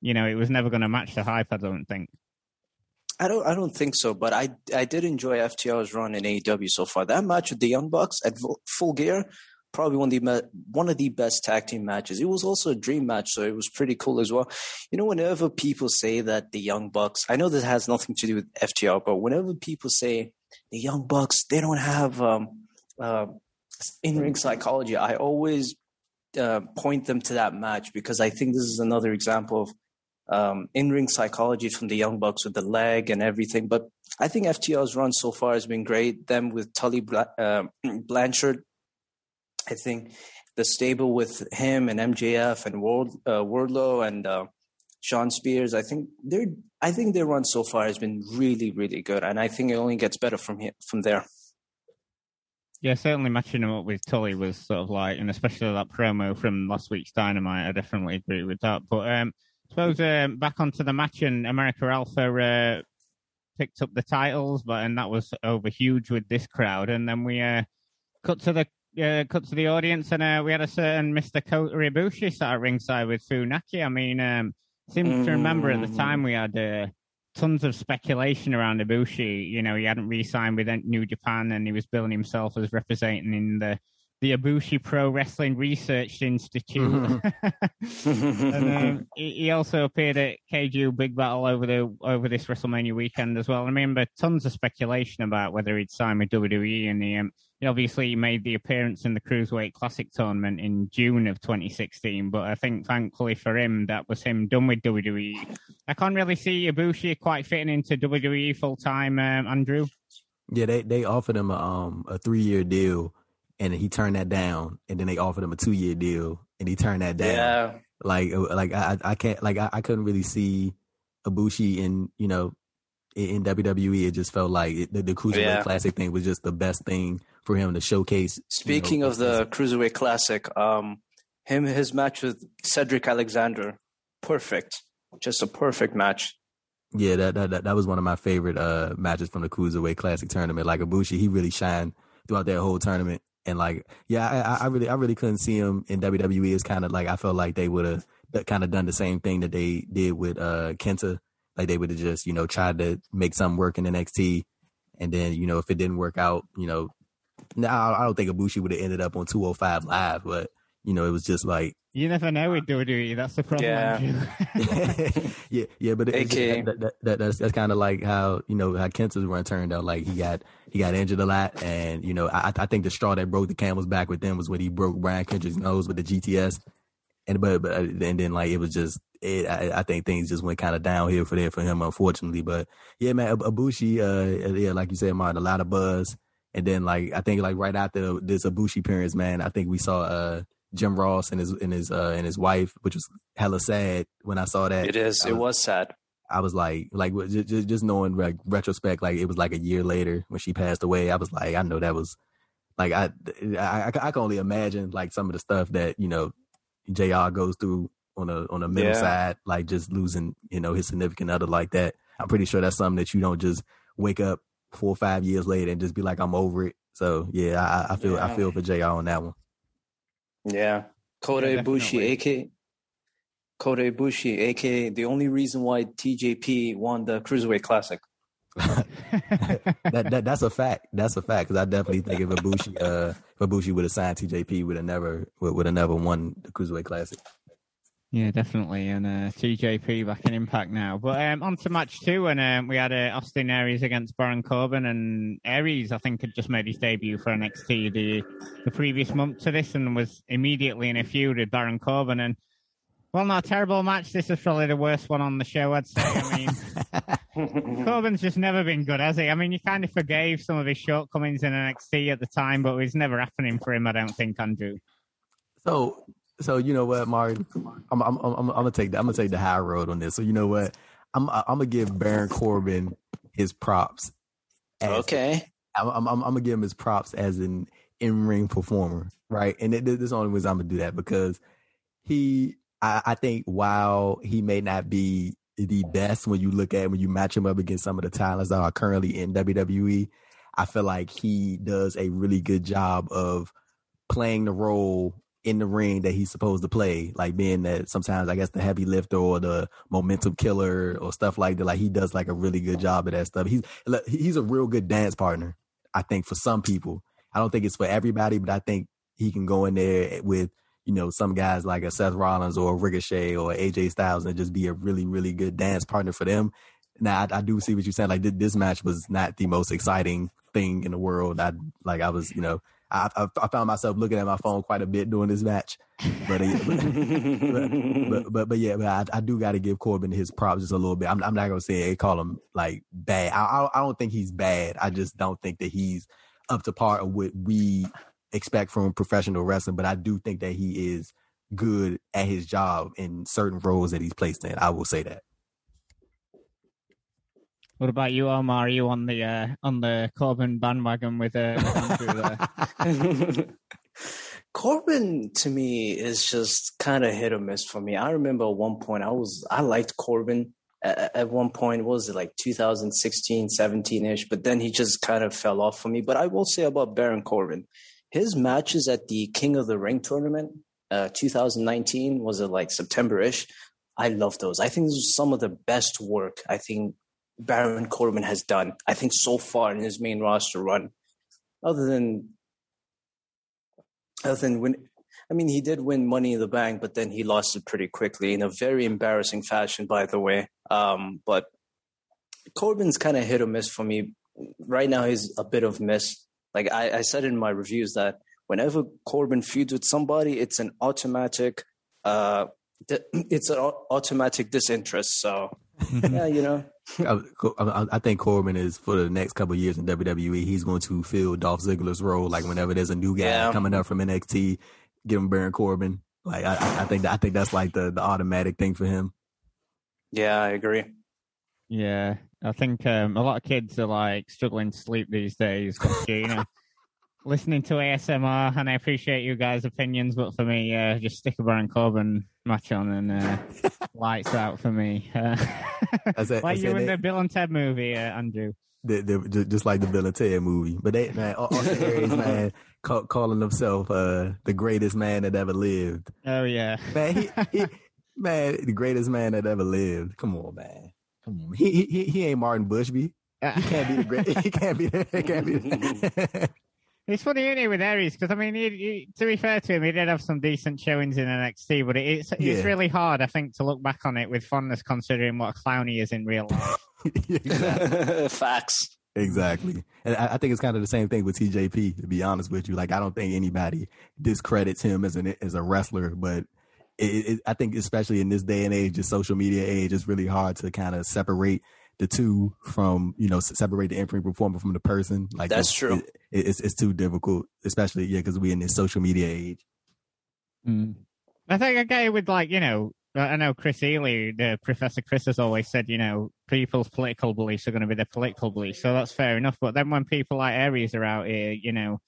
Speaker 1: You know, it was never going to match the hype, I don't think.
Speaker 3: I don't. I don't think so. But I. I did enjoy FTR's run in AEW so far. That match with the Young Bucks at Full Gear, probably one of the one of the best tag team matches. It was also a dream match, so it was pretty cool as well. You know, whenever people say that the Young Bucks, I know this has nothing to do with FTR, but whenever people say the Young Bucks, they don't have um, uh, in ring psychology. I always uh, point them to that match because I think this is another example of um, in ring psychology from the Young Bucks with the leg and everything. But I think FTR's run so far has been great. Them with Tully uh, *clears throat* Blanchard, I think the stable with him and MJF and Ward, uh, Wardlow and uh, Shawn Spears. I think they're. I think their run so far has been really, really good, and I think it only gets better from here, from there.
Speaker 1: Yeah, certainly matching him up with Tully was sort of like, and especially that promo from last week's Dynamite. I definitely agree with that. But um, suppose um, back onto the match and America Alpha uh, picked up the titles, but and that was over huge with this crowd. And then we uh, cut to the uh, cut to the audience, and uh, we had a certain Mr. Kota Ibushi sat at ringside with Funaki. I mean, um, seems to remember at the time we had uh, tons of speculation around Ibushi. You know, he hadn't re-signed with New Japan, and he was billing himself as representing in the the Ibushi Pro Wrestling Research Institute. Mm-hmm. *laughs* and um, *laughs* he also appeared at Kaiju Big Battle over the over this WrestleMania weekend as well. I remember tons of speculation about whether he'd sign with WWE, and he um, he obviously made the appearance in the Cruiserweight Classic tournament in June of 2016, but I think thankfully for him, that was him done with WWE. I can't really see Ibushi quite fitting into WWE full time, um, Andrew.
Speaker 2: Yeah, they they offered him a um a three year deal, and he turned that down, and then they offered him a two year deal, and he turned that down.
Speaker 3: Yeah.
Speaker 2: Like uh, like I I can't like I, I couldn't really see Ibushi in you know in, WWE. It just felt like it, the, the Cruiserweight
Speaker 3: Yeah.
Speaker 2: Classic thing was just the best thing for him to showcase. you
Speaker 3: Speaking
Speaker 2: know,
Speaker 3: of the Cruiserweight Classic, um, him his match with Cedric Alexander, perfect. Just a perfect match.
Speaker 2: Yeah, that, that that that was one of my favorite uh matches from the Cruiserweight Classic tournament. Like Ibushi, he really shined throughout that whole tournament. And like, yeah, I, I- really, I really couldn't see him in WWE. It's kind of like I felt like they would have kind of done the same thing that they did with uh Kenta. Like they would have just, you know, tried to make something work in NXT, and then you know if it didn't work out, you know, now I don't think Ibushi would have ended up on 205 Live, but you know it was just like
Speaker 1: You never know with WWE. That's the problem.
Speaker 3: Yeah. *laughs*
Speaker 2: Yeah, yeah, but it's
Speaker 3: AKA.
Speaker 2: that, that, that, that's that's kind of like how you know how Kenta's run turned out. Like he got he got injured a lot, and you know I I think the straw that broke the camel's back with them was when he broke Brian Kendrick's nose with the GTS, and but but and then like it was just it, I, I think things just went kind of downhill for there for him unfortunately. But yeah, man, Ibushi, uh, yeah, like you said, Martin, a lot of buzz, and then like I think like right after this Ibushi appearance, man, I think we saw uh. Jim Ross and his and his uh, and his wife, which was hella sad when I saw that.
Speaker 3: It is.
Speaker 2: I
Speaker 3: It
Speaker 2: was-
Speaker 3: was sad.
Speaker 2: I was like, like just, just knowing like retrospect, like it was like a year later when she passed away. I was like, I know that was like I, I, I can only imagine like some of the stuff that you know Jr. goes through on a on a middle
Speaker 3: Yeah.
Speaker 2: side, like just losing you know his significant other like that. I'm pretty sure that's something that you don't just wake up four or five years later and just be like, I'm over it. So yeah, I, I feel I feel for Jr. on that one.
Speaker 3: Yeah. Kota
Speaker 1: Yeah,
Speaker 3: Ibushi, aka Kota Ibushi, aka the only reason why TJP won the Cruiserweight Classic. *laughs*
Speaker 2: that, that that's a fact. That's a fact because I definitely think if Ibushi uh if Ibushi would have signed TJP, would have never would would have never won the Cruiserweight Classic.
Speaker 1: Yeah, definitely. And uh, TJP back in Impact now. But um, on to match two, and um, we had uh, Austin Aries against Baron Corbin, and Aries I think had just made his debut for NXT the the previous month to this, and was immediately in a feud with Baron Corbin. And well, not a terrible match. This is probably the worst one on the show, I'd say. I mean, *laughs* Corbin's just never been good, has he? I mean, you kind of forgave some of his shortcomings in NXT at the time, but it was never happening for him. I don't think, Andrew.
Speaker 2: So so you know what, Martin? I'm I'm I'm, I'm gonna take the, I'm gonna take the high road on this. So you know what? I'm I'm gonna give Baron Corbin his props. as-
Speaker 3: okay.
Speaker 2: I'm, I'm, I'm, gonna give him his props as an in-ring performer, right? And it, this is the only reason I'm gonna do that because he, I, I think, while he may not be the best when you look at when you match him up against some of the talents that are currently in WWE, I feel like he does a really good job of playing the role in the ring that he's supposed to play, like being that sometimes I guess the heavy lifter or the momentum killer or stuff like that. Like he does like a really good job of that stuff. He's he's a real good dance partner. I think for some people, I don't think it's for everybody, but I think he can go in there with you know some guys like a Seth Rollins or a Ricochet or AJ Styles and just be a really really good dance partner for them. Now I, I do see what you're saying. Like this match was not the most exciting thing in the world. I like I was you know I, I, I found myself looking at my phone quite a bit during this match, but uh, but, but but but yeah, but I, I do got to give Corbin his props just a little bit. I'm I'm not gonna say call him like bad. I, I I don't think he's bad. I just don't think that he's up to par of what we expect from professional wrestling. But I do think that he is good at his job in certain roles that he's placed in. I will say that.
Speaker 1: What about you, Omar? Are you on the uh, on the Corbin bandwagon with, uh, Andrew? *laughs*
Speaker 3: Corbin to me is just kind of hit or miss for me. I remember at one point I was I liked Corbin at, at one point. Was it like 2016, 17 ish? But then he just kind of fell off for me. But I will say about Baron Corbin, his matches at the King of the Ring tournament, uh, 2019 was it like September ish? I love those. I think this is some of the best work I think Baron Corbin has done. I think so far in his main roster run, other than other than when I mean he did win Money in the Bank, but then he lost it pretty quickly in a very embarrassing fashion, by the way. Um, but Corbin's kind of hit or miss for me. Right now, he's a bit of miss. Like I, I said in my reviews that whenever Corbin feuds with somebody, it's an automatic, uh, it's an automatic disinterest. So *laughs* yeah, you know. *laughs*
Speaker 2: I, I, think Corbin is for the next couple years in WWE. He's going to fill Dolph Ziggler's role. Like whenever there's a new guy yeah. coming up from NXT, give him Baron Corbin. Like I, I think that, I think that's like the the automatic thing for him.
Speaker 3: Yeah, I agree.
Speaker 1: Yeah, I think um, a lot of kids are like struggling to sleep these days. You know, listening to ASMR, and I appreciate you guys' opinions, but for me, uh, just stick a Baron Corbin match on and uh, *laughs* lights out for me. *laughs* Uh, it, like you in the Bill and Ted movie, uh, Andrew.
Speaker 2: They, they, just like the Bill and Ted movie, but they man, Austin *laughs* Aries, man, call, calling himself uh, the greatest man that ever lived.
Speaker 1: Oh yeah,
Speaker 2: man, he, he, man, the greatest man that ever lived. Come on, man, come on. He he he ain't Martin Bushby. He can't be the great. He can't be. He can't be.
Speaker 1: It's funny, isn't it, with Aries? Because I mean, he, he, to be fair to him, he did have some decent showings in NXT, but it's it's yeah. really hard, I think, to look back on it with fondness, considering what a clown he is in real
Speaker 3: life. *laughs* *laughs* Facts.
Speaker 2: Exactly, and I, I, think it's kind of the same thing with TJP. To be honest with you, like I don't think anybody discredits him as an as a wrestler, but it, it, I think especially in this day and age, just social media age, it's really hard to kind of separate the two from you know separate the in-ring performer from the person. Like
Speaker 3: that's true.
Speaker 2: It, it's it's too difficult, especially yeah, because we're in this social media age.
Speaker 1: Mm. I think I get it with like you know I know Chris Ely, the Professor Chris has always said, you know, people's political beliefs are going to be their political beliefs, so that's fair enough. But then when people like Aries are out here, you know,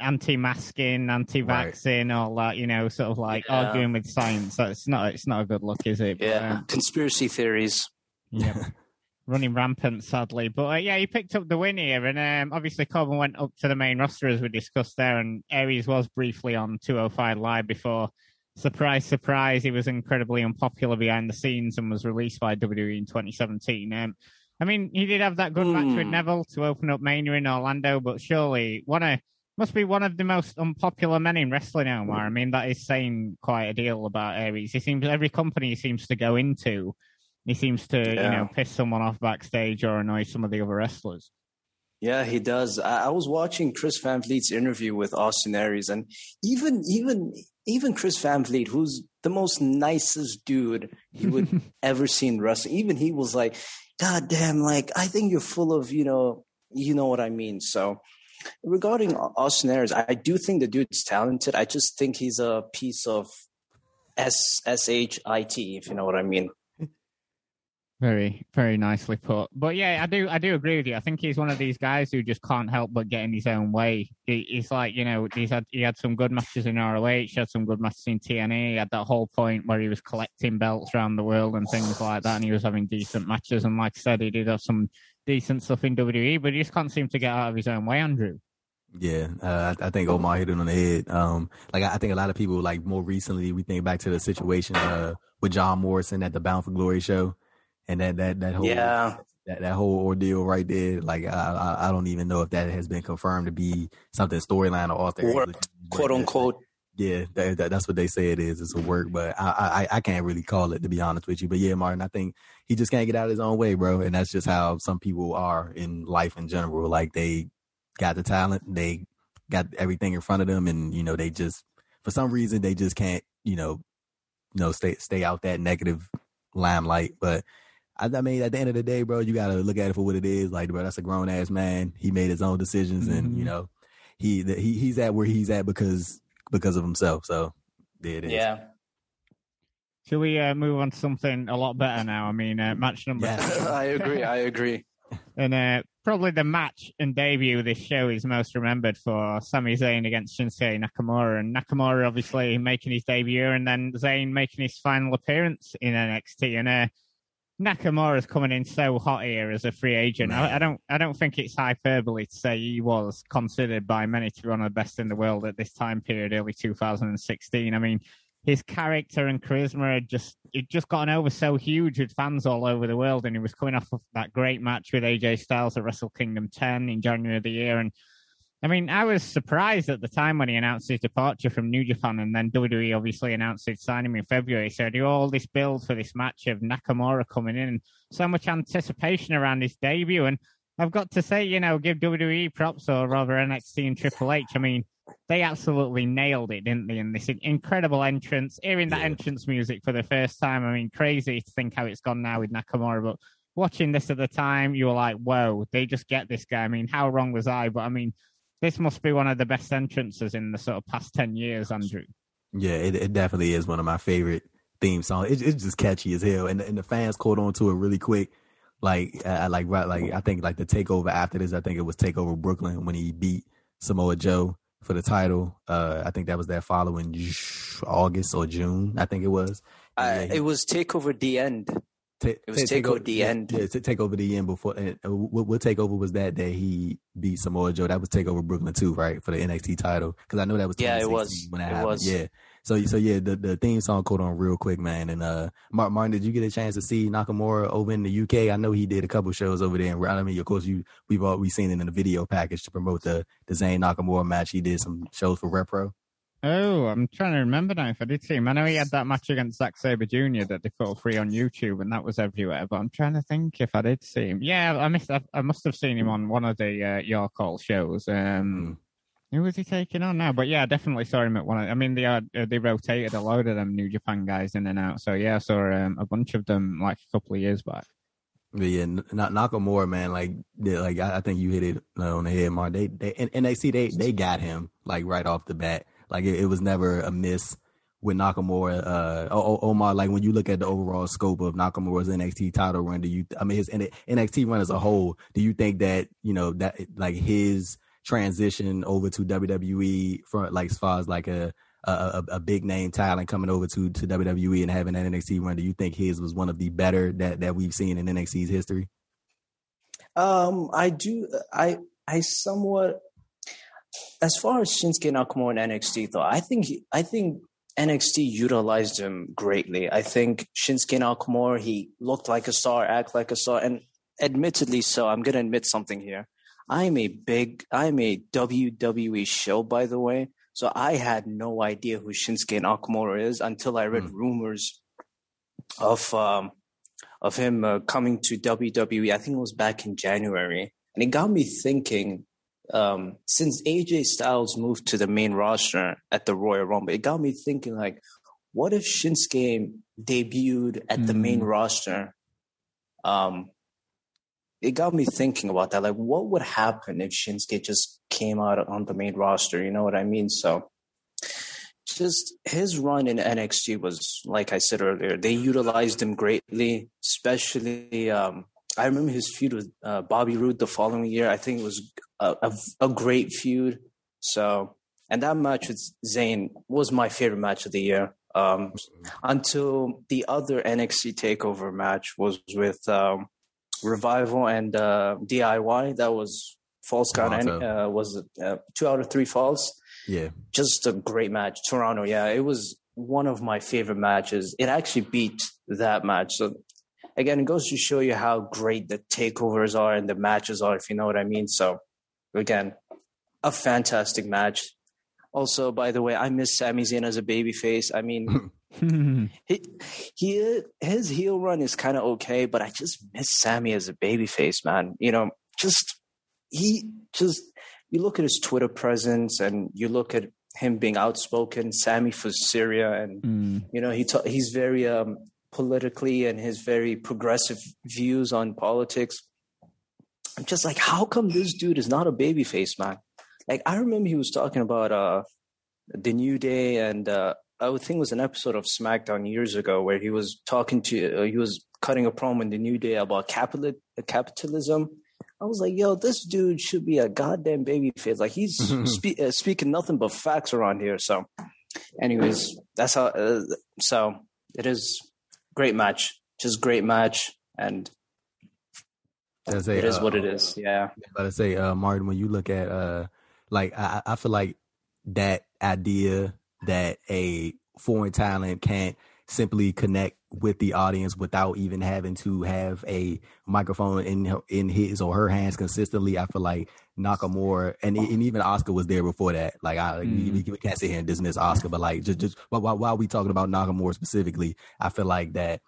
Speaker 1: anti-masking, anti-vaccine, right. all that, you know, sort of like yeah. arguing with science, that's not it's not a good look, is it?
Speaker 3: But, yeah, um, conspiracy theories.
Speaker 1: Yeah. *laughs* running rampant, sadly. But uh, yeah, he picked up the win here, and um, obviously Corbin went up to the main roster as we discussed there, and Aries was briefly on 205 Live before. Surprise, surprise, he was incredibly unpopular behind the scenes and was released by WWE in 2017. Um, I mean, he did have that good mm. match with hmm. Neville to open up Mania in Orlando, but surely one of must be one of the most unpopular men in wrestling, Omar. I mean, that is saying quite a deal about Aries. He seems every company he seems to go into he seems to, yeah. you know, piss someone off backstage or annoy some of the other wrestlers.
Speaker 3: Yeah, he does. I, I was watching Chris Van Vliet's interview with Austin Aries, and even even even Chris Van Vliet, who's the most nicest dude you would *laughs* ever seen wrestling, even he was like, "God damn, like I think you're full of, you know, you know what I mean." So, regarding Austin Aries, I do think the dude's talented. I just think he's a piece of S S H I T, if you know what I mean.
Speaker 1: Very, very nicely put. But yeah, I do, I do agree with you. I think he's one of these guys who just can't help but get in his own way. He, he's like, you know, he's had he had some good matches in ROH, had some good matches in TNA. He had that whole point where he was collecting belts around the world and things like that, and he was having decent matches. And like I said, he did have some decent stuff in WWE, but he just can't seem to get out of his own way, Andrew.
Speaker 2: Yeah, uh, I, I, think Omar hit it on the head. Um, like I, I think a lot of people, like more recently, we think back to the situation uh, with John Morrison at the Bound for Glory show and that that that whole
Speaker 3: yeah
Speaker 2: that, that whole ordeal right there. Like I, I, I don't even know if that has been confirmed to be something storyline or author
Speaker 3: work, quote unquote.
Speaker 2: Yeah, that, that, that's what they say it is. It's a work, but I, I I can't really call it to be honest with you. But yeah, Martin, I think he just can't get out of his own way, bro. And that's just how some people are in life in general. Like they got the talent, they got everything in front of them, and you know they just for some reason they just can't you know you know stay stay out that negative limelight. But I, I, mean, at the end of the day, bro, you gotta look at it for what it is. Like, bro, that's a grown ass man. He made his own decisions, mm-hmm. and you mm-hmm. know, he he he's at where he's at because because of himself. So there it is.
Speaker 3: Yeah.
Speaker 1: Should we uh, move on to something a lot better now? I mean, uh, match number.
Speaker 3: Yeah, *laughs* I agree. I agree. *laughs*
Speaker 1: and uh, probably the match and debut of this show is most remembered for Sami Zayn against Shinsuke Nakamura, and Nakamura obviously making his debut, and then Zayn making his final appearance in NXT. And uh, Nakamura's coming in so hot here as a free agent. I, I, don't, I don't think it's hyperbole to say he was considered by many to be one of the best in the world at this time period, early 2016. I mean, his character and charisma had just, it just gotten over so huge with fans all over the world, and he was coming off of that great match with AJ Styles at Wrestle Kingdom 10 in January of the year, and I mean, I was surprised at the time when he announced his departure from New Japan, and then WWE obviously announced his signing in February. So, do all this build for this match of Nakamura coming in, and so much anticipation around his debut. And I've got to say, you know, give WWE props or rather NXT and Triple H. I mean, they absolutely nailed it, didn't they? In this incredible entrance, hearing that yeah. entrance music for the first time. I mean, crazy to think how it's gone now with Nakamura, but watching this at the time, you were like, whoa, they just get this guy. I mean, how wrong was I? But I mean, this must be one of the best entrances in the sort of past 10 years, Andrew.
Speaker 2: Yeah, it, it definitely is one of my favorite theme songs. It, it's just catchy as hell. And, and the fans caught on to it really quick. Like, uh, like, right, like, I think like the takeover after this, I think it was Takeover Brooklyn when he beat Samoa Joe for the title. Uh, I think that was that following August or June. I think it was.
Speaker 3: Uh, yeah, it was Takeover the end. Ta- it was take, over the end.
Speaker 2: Yeah, to take over the end before. And what, what takeover was that day he beat Samoa Joe? That was take over Brooklyn too, right, for the NXT title? Because I know that was
Speaker 3: yeah, it was when that it happened. Was.
Speaker 2: Yeah. So so yeah, the, the theme song caught on real quick, man. And uh, Mark Martin, did you get a chance to see Nakamura over in the UK? I know he did a couple shows over there. And I mean, of course, you we've all we seen it in the video package to promote the the Zayn Nakamura match. He did some shows for RevPro.
Speaker 1: Oh, I'm trying to remember now if I did see him. I know he had that match against Zack Sabre Jr. that they put free on YouTube, and that was everywhere. But I'm trying to think if I did see him. Yeah, I missed. I, must have seen him on one of the uh, York Hall shows. Um, mm. Who was he taking on now? But yeah, I definitely saw him at one. Of, I mean, they uh, they rotated a load of them New Japan guys in and out. So yeah, I saw um, a bunch of them like a couple of years back.
Speaker 2: But yeah, not Nakamura, man. Like, like I think you hit it on the head, Mark. They, they, and they see they, they got him like right off the bat. Like it, it was never a miss with Nakamura. Uh, Omar, like when you look at the overall scope of Nakamura's NXT title run, do you? I mean, his NXT run as a whole. Do you think that you know that like his transition over to WWE for like as far as like a a, a big name talent coming over to to WWE and having that NXT run? Do you think his was one of the better that that we've seen in NXT's history?
Speaker 3: Um, I do. I I somewhat as far as Shinsuke Nakamura and NXT, though, I think he, I think NXT utilized him greatly. I think Shinsuke Nakamura he looked like a star, act like a star, and admittedly so. I'm gonna admit something here. I'm a big, I'm a WWE show, by the way. So I had no idea who Shinsuke Nakamura is until I read mm. rumors of um, of him uh, coming to WWE. I think it was back in January, and it got me thinking um, since AJ Styles moved to the main roster at the Royal Rumble, it got me thinking like, what if Shinsuke debuted at mm. the main mm. roster? Um, it got me thinking about that. Like, what would happen if Shinsuke just came out on the main roster? You know what I mean? So, just his run in NXT was, like I said earlier, they utilized him greatly, especially um, I remember his feud with uh, Bobby Roode the following year. I think it was a, a, a, great feud. So, and that match with Zayn was my favorite match of the year. Um, until the other NXT Takeover match was with um, Revival and uh, DIY. That was false count. Uh, was uh, two out of three falls.
Speaker 2: Yeah,
Speaker 3: just a great match. Toronto. Yeah, it was one of my favorite matches. It actually beat that match. So again, it goes to show you how great the takeovers are and the matches are, if you know what I mean. So, again, a fantastic match. Also, by the way, I miss Sami Zayn as a babyface. I mean, *laughs* he, he his heel run is kind of okay, but I just miss Sammy as a babyface, man. You know, just he just you look at his Twitter presence and you look at him being outspoken, Sammy for Syria, and mm. you know he ta- he's very um, politically and his very progressive views on politics. I'm just like, how come this dude is not a babyface, man? Like, I remember he was talking about uh, the New Day, and uh, I would think it was an episode of SmackDown years ago where he was talking to, uh, he was cutting a promo in the New Day about capital, capitalism. I was like, yo, this dude should be a goddamn babyface. Like, he's *laughs* spe- uh, speaking nothing but facts around here. So, anyways, that's how. Uh, so it is great match, just great match, and say, it is uh, what it is. Yeah.
Speaker 2: I say, uh, Martin, when you look at uh, like I, I feel like that idea that a foreign talent can't simply connect with the audience without even having to have a microphone in in his or her hands consistently. I feel like Nakamura and, and even Asuka was there before that. Like I, mm. we, we, can't sit here and dismiss Asuka, but like just just while, while we talking about Nakamura specifically, I feel like that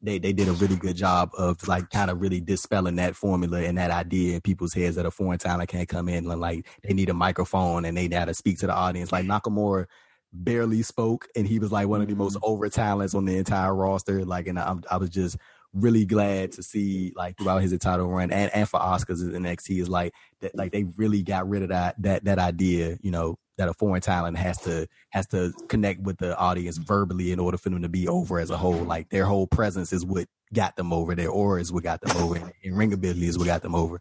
Speaker 2: they they did a really good job of like kind of really dispelling that formula and that idea in people's heads that a foreign talent can't come in and like they need a microphone and they got to speak to the audience. Like Nakamura barely spoke and he was like one of the most mm-hmm. over talents on the entire roster. Like, and I, I was just really glad to see like throughout his title run and, and for Asuka's in NXT is like that like they really got rid of that that that idea, you know, that a foreign talent has to has to connect with the audience verbally in order for them to be over as a whole. Like their whole presence is what got them over. Their aura is what got them over, and ring ability is what got them over.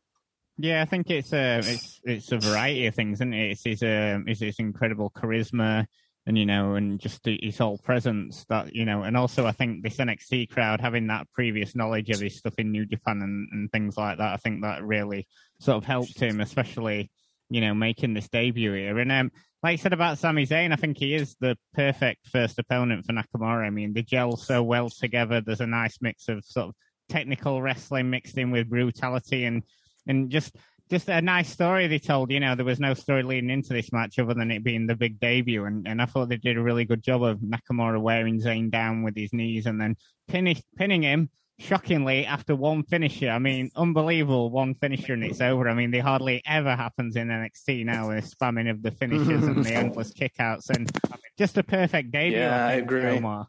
Speaker 1: Yeah, I think it's a uh, it's it's a variety of things, and it? it's his um, it's his incredible charisma, and you know, and just his whole presence that you know, and also I think this NXT crowd having that previous knowledge of his stuff in New Japan and, and things like that, I think that really sort of helped him, especially you know, making this debut here. And um, like you said about Sami Zayn, I think he is the perfect first opponent for Nakamura. I mean, they gel so well together. There's a nice mix of sort of technical wrestling mixed in with brutality and and just just a nice story they told. You know, there was no story leading into this match other than it being the big debut, and, and I thought they did a really good job of Nakamura wearing Zayn down with his knees and then pinning pinning him shockingly after one finisher. I mean, unbelievable one finisher and it's over. I mean, they hardly ever happens in NXT now with spamming of the finishers and the *laughs* endless kickouts and just a perfect debut.
Speaker 3: Yeah, I, I agree.
Speaker 1: Omar.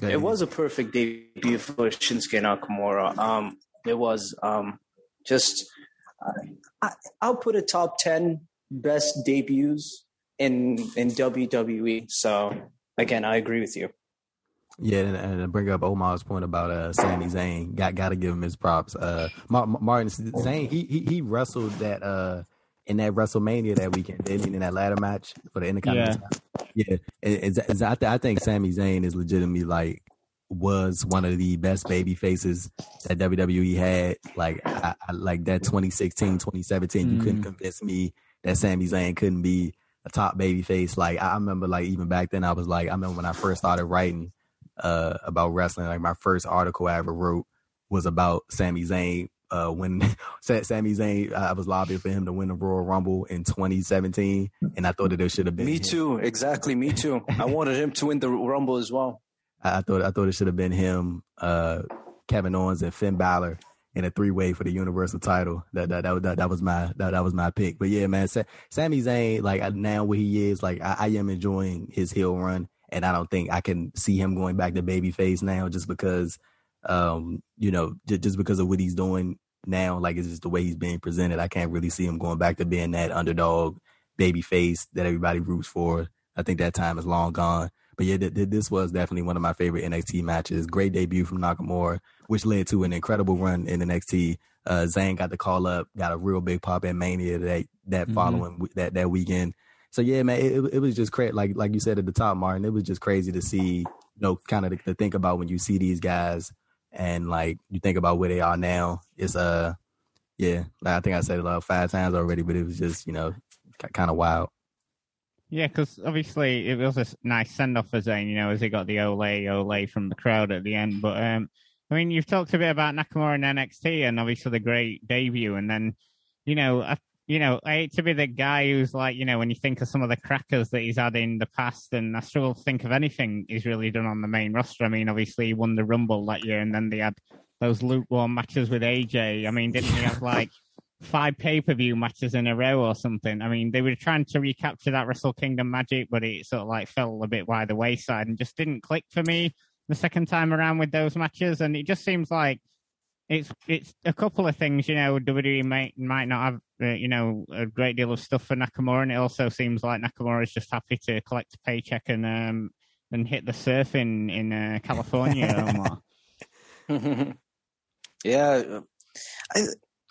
Speaker 3: It was a perfect debut for Shinsuke Nakamura. Um, it was um, just I, I'll put a top ten best debuts in in WWE. So again, I agree with you.
Speaker 2: Yeah, and, and bring up Omar's point about uh Sami Zayn, got got to give him his props. Uh, Martin Zayn, he, he he wrestled that uh in that WrestleMania that weekend, didn't he? In that ladder match for the Intercontinental. Yeah, yeah. It's, it's, I, th- I think Sami Zayn is legitimately like was one of the best baby faces that WWE had. Like I, I like that 2016, 2017, mm. you couldn't mm. convince me that Sami Zayn couldn't be a top baby face. Like I remember like even back then I was like I remember when I first started writing uh, about wrestling. Like my first article I ever wrote was about Sami Zayn. Uh, when *laughs* Sami Zayn, I was lobbying for him to win the Royal Rumble in 2017, and I thought that there should have been.
Speaker 3: Me him. too, exactly. Me too. I wanted him to win the Rumble as well.
Speaker 2: I, thought I thought it should have been him, uh, Kevin Owens, and Finn Balor in a three way for the Universal title. That that that, that, that was my that, that was my pick. But yeah, man, Sa- Sami Zayn, like now where he is, like I, I am enjoying his heel run and I don't think I can see him going back to babyface now just because, um, you know, j- just because of what he's doing now. Like it's just the way he's being presented. I can't really see him going back to being that underdog babyface that everybody roots for. I think that time is long gone. But yeah, th- th- this was definitely one of my favorite NXT matches. Great debut from Nakamura, which led to an incredible run in NXT. Uh, Zayn got the call up, got a real big pop at Mania that that mm-hmm. following that that weekend so yeah, man, it, it was just crazy. Like like you said at the top, Martin, it was just crazy to see, you know, kind of to, to think about when you see these guys and like you think about where they are now. It's uh, yeah, like I think I said it like five times already, but it was just you know, kind of wild.
Speaker 1: Yeah, because obviously it was a nice send off for Zayn, you know, as he got the ole ole from the crowd at the end. But um, I mean, you've talked a bit about Nakamura and NXT, and obviously the great debut, and then you know, I you know, I hate to be the guy who's like, you know, when you think of some of the crackers that he's had in the past, and I struggle to think of anything he's really done on the main roster. I mean, obviously he won the Rumble that year, and then they had those lukewarm matches with AJ. I mean, didn't he have like five pay per view matches in a row or something? I mean, they were trying to recapture that Wrestle Kingdom magic, but it sort of like fell a bit by the wayside and just didn't click for me the second time around with those matches. And it just seems like it's it's a couple of things. You know, WWE might might not have uh, you know a great deal of stuff for Nakamura, and it also seems like Nakamura is just happy to collect a paycheck and um and hit the surf in in uh, California. Or more. *laughs*
Speaker 3: yeah, I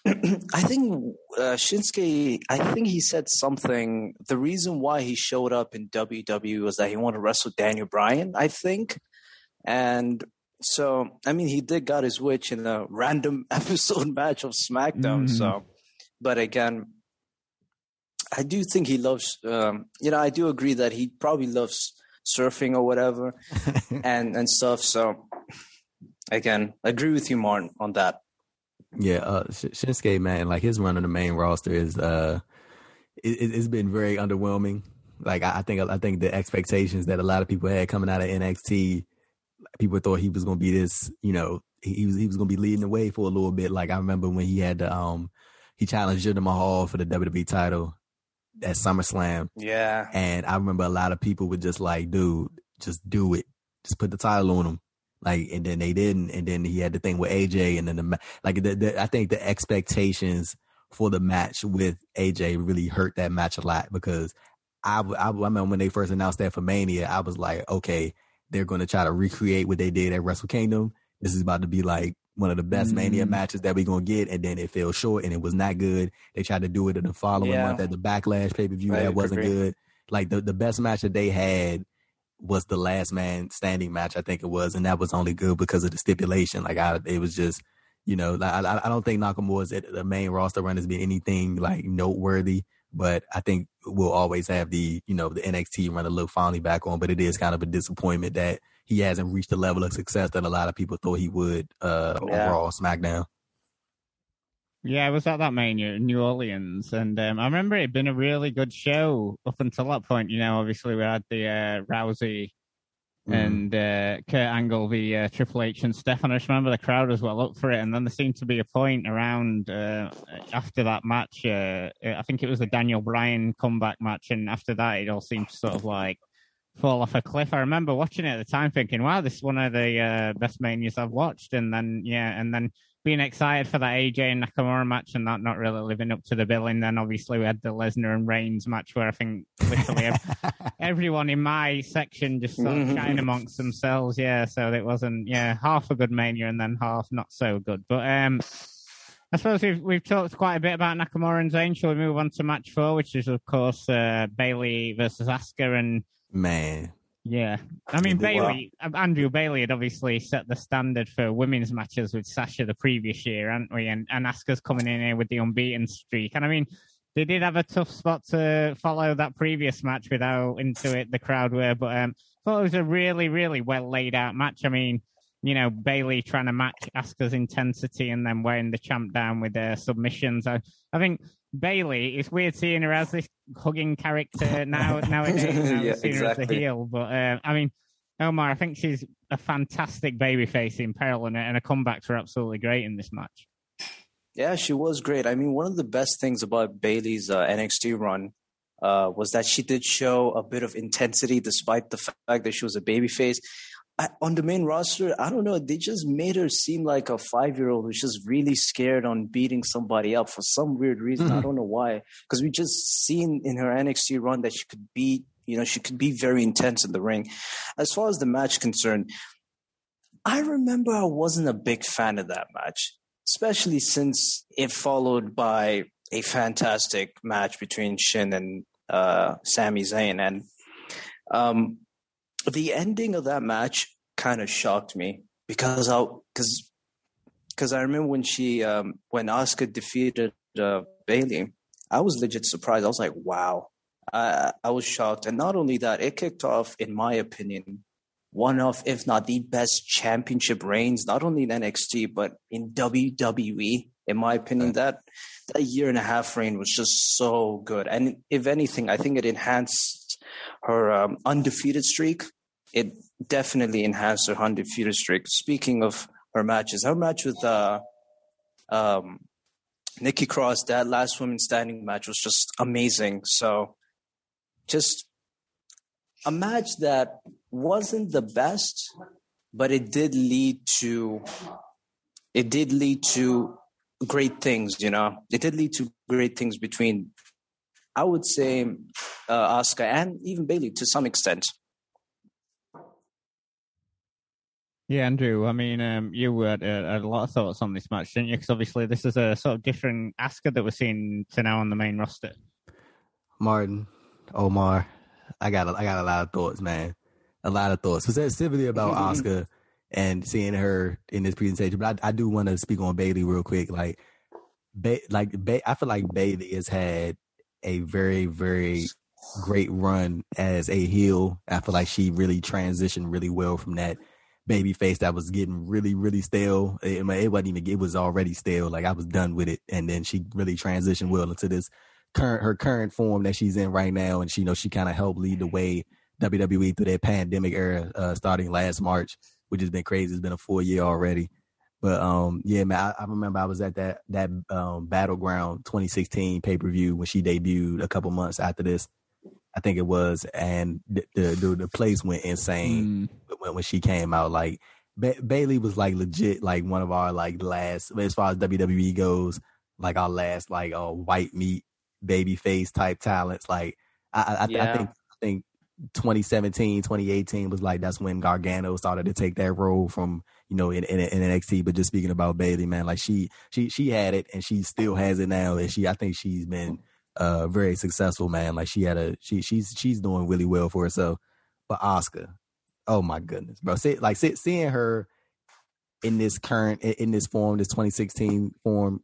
Speaker 3: I think uh, Shinsuke. I think he said something. The reason why he showed up in WWE was that he wanted to wrestle Daniel Bryan. I think, and so, I mean, he did got his wish in a random *laughs* episode match of SmackDown. Mm-hmm. So, but again, I do think he loves. Um, you know, I do agree that he probably loves surfing or whatever, *laughs* and and stuff. So, again, I agree with you, Martin, on that.
Speaker 2: Yeah, uh, Shinsuke, man, like his run on the main roster is uh, it, has been very underwhelming. Like I, I think I think the expectations that a lot of people had coming out of NXT people thought he was gonna be this, you know, he was he was gonna be leading the way for a little bit. Like I remember when he had the um he challenged Jinder Mahal for the WWE title at SummerSlam.
Speaker 3: Yeah.
Speaker 2: And I remember a lot of people were just like, dude, just do it. Just put the title on him. Like, and then they didn't. And then he had the thing with AJ. And then the, like, the, the, I think the expectations for the match with AJ really hurt that match a lot because I, I, I remember when they first announced that for Mania, I was like, okay, they're going to try to recreate what they did at Wrestle Kingdom. This is about to be like one of the best mm. Mania matches that we're gonna get, and then it fell short and it was not good. They tried to do it in the following yeah. month at the Backlash pay per view that wasn't good. Like the the best match that they had was the last man standing match, I think it was, and that was only good because of the stipulation. Like I, it was just, you know, I I don't think Nakamura's the main roster run has been anything like noteworthy. But I think we'll always have the, you know, the NXT run to look finally back on. But it is kind of a disappointment that he hasn't reached the level of success that a lot of people thought he would uh yeah. overall SmackDown.
Speaker 1: Yeah, I was at that Mania in New Orleans, and um, I remember it been a really good show up until that point. You know, obviously we had the uh, Rousey mm. and uh, Kurt Angle, the uh, Triple H and Stefan. I just remember the crowd was well up for it, and then there seemed to be a point around uh, after that match. Uh, I think it was the Daniel Bryan comeback match, and after that, it all seemed to sort of like fall off a cliff. I remember watching it at the time, thinking, "Wow, this is one of the uh, best manias I've watched." And then, yeah, and then being excited for that AJ and Nakamura match, and that not really living up to the billing. Then obviously we had the Lesnar and Reigns match, where I think literally *laughs* everyone in my section just sort of shine amongst themselves. Yeah, so it wasn't yeah half a good mania and then half not so good. But um. I suppose we've we've talked quite a bit about Nakamura and Zayn. Shall we move on to match four, which is of course uh, Bayley versus Asuka and
Speaker 2: Man.
Speaker 1: Yeah. I mean, Bayley, Andrew Bayley had obviously set the standard for women's matches with Sasha the previous year, hadn't we? And, and Asuka's coming in here with the unbeaten streak. And I mean, they did have a tough spot to follow that previous match with how into it the crowd were, but um, I thought it was a really, really well laid out match. I mean, you know, Bayley trying to match Asuka's intensity and then wearing the champ down with their submissions. I, I think Bayley, it's weird seeing her as this hugging character now *laughs* nowadays. Now yeah, seeing exactly. her as a heel, but uh, I mean, Omar, I think she's a fantastic babyface in peril, and, and her comebacks were absolutely great in this match.
Speaker 3: Yeah, she was great. I mean, one of the best things about Bayley's uh, NXT run uh, was that she did show a bit of intensity despite the fact that she was a babyface. I, on the main roster, I don't know. They just made her seem like a five year old who's just really scared on beating somebody up for some weird reason. Mm-hmm. I don't know why. Because we just seen in her NXT run that she could be, you know, she could be very intense in the ring. As far as the match concerned, I remember I wasn't a big fan of that match, especially since it followed by a fantastic match between Shin and uh, Sami Zayn. And um, the ending of that match kind of shocked me because I because because I remember when she um, when Asuka defeated uh, Bayley, I was legit surprised. I was like, wow. I, I was shocked, and not only that, it kicked off, in my opinion, one of, if not the best championship reigns, not only in NXT but in WWE. In my opinion, that that year and a half reign was just so good, and if anything, I think it enhanced her um, undefeated streak. It definitely enhanced her undefeated streak. Speaking of her matches, her match with uh, um, Nikki Cross, that last woman standing match was just amazing. So, just a match that wasn't the best, but it did lead to it did lead to great things. You know, it did lead to great things between I would say uh, Asuka and even Bayley to some extent.
Speaker 1: Yeah, Andrew. I mean, um, you had, uh, had, a lot of thoughts on this match, didn't you? Because obviously, this is a sort of different Asuka that we're seeing to now on the main roster.
Speaker 2: Martin, Omar, I got a, I got a lot of thoughts, man. A lot of thoughts, specifically about *laughs* Asuka and seeing her in this presentation. But I, I do want to speak on Bayley real quick. Like, ba- like ba- I feel like Bayley has had a very, very great run as a heel. I feel like she really transitioned really well from that baby face that was getting really, really stale. It, it wasn't even, it was already stale. Like I was done with it. And then she really transitioned well into this current, her current form that she's in right now. And she, you know, she kind of helped lead the way WWE through that pandemic era, uh, starting last March which has been crazy. It's been a full year already. But um, yeah, man, I, I, remember I was at that that um, battleground 2016 pay per view when she debuted a couple months after this. I think it was, and the the, the place went insane mm. when when she came out. Like ba- Bayley was like legit, like one of our like last as far as WWE goes, like our last like uh, white meat baby face type talents. Like I, I, yeah. I think I think 2017, 2018 was like that's when Gargano started to take that role from you know, in, in, in NXT. But just speaking about Bayley, man, like she she she had it and she still has it now, and she I think she's been uh very successful, man. Like she had a she she's she's doing really well for herself. But Asuka, oh my goodness, bro, see, like see, seeing her in this current in this form, this 2016 form,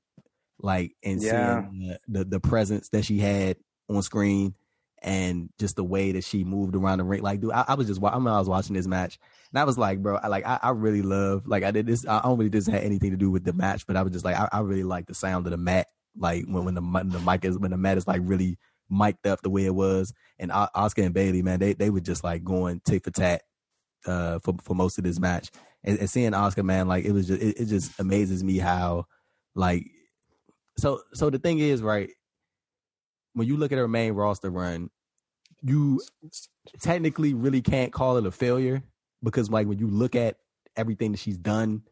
Speaker 2: like and yeah. seeing the, the the presence that she had on screen and just the way that she moved around the ring. Like, dude, I, I was just I, mean, I was watching this match and I was like, bro, I like I, I, really love like I did this. I don't really just had anything to do with the match, but I was just like I, I really like the sound of the mat. Like when when the the mic is when the mat is like really mic'd up the way it was, and Asuka and Bayley, man, they they were just like going tick for tat uh, for for most of this match. And, and seeing Asuka, man, like it was just it, it just amazes me how like so so the thing is right when you look at her main roster run, you technically really can't call it a failure because like when you look at everything that she's done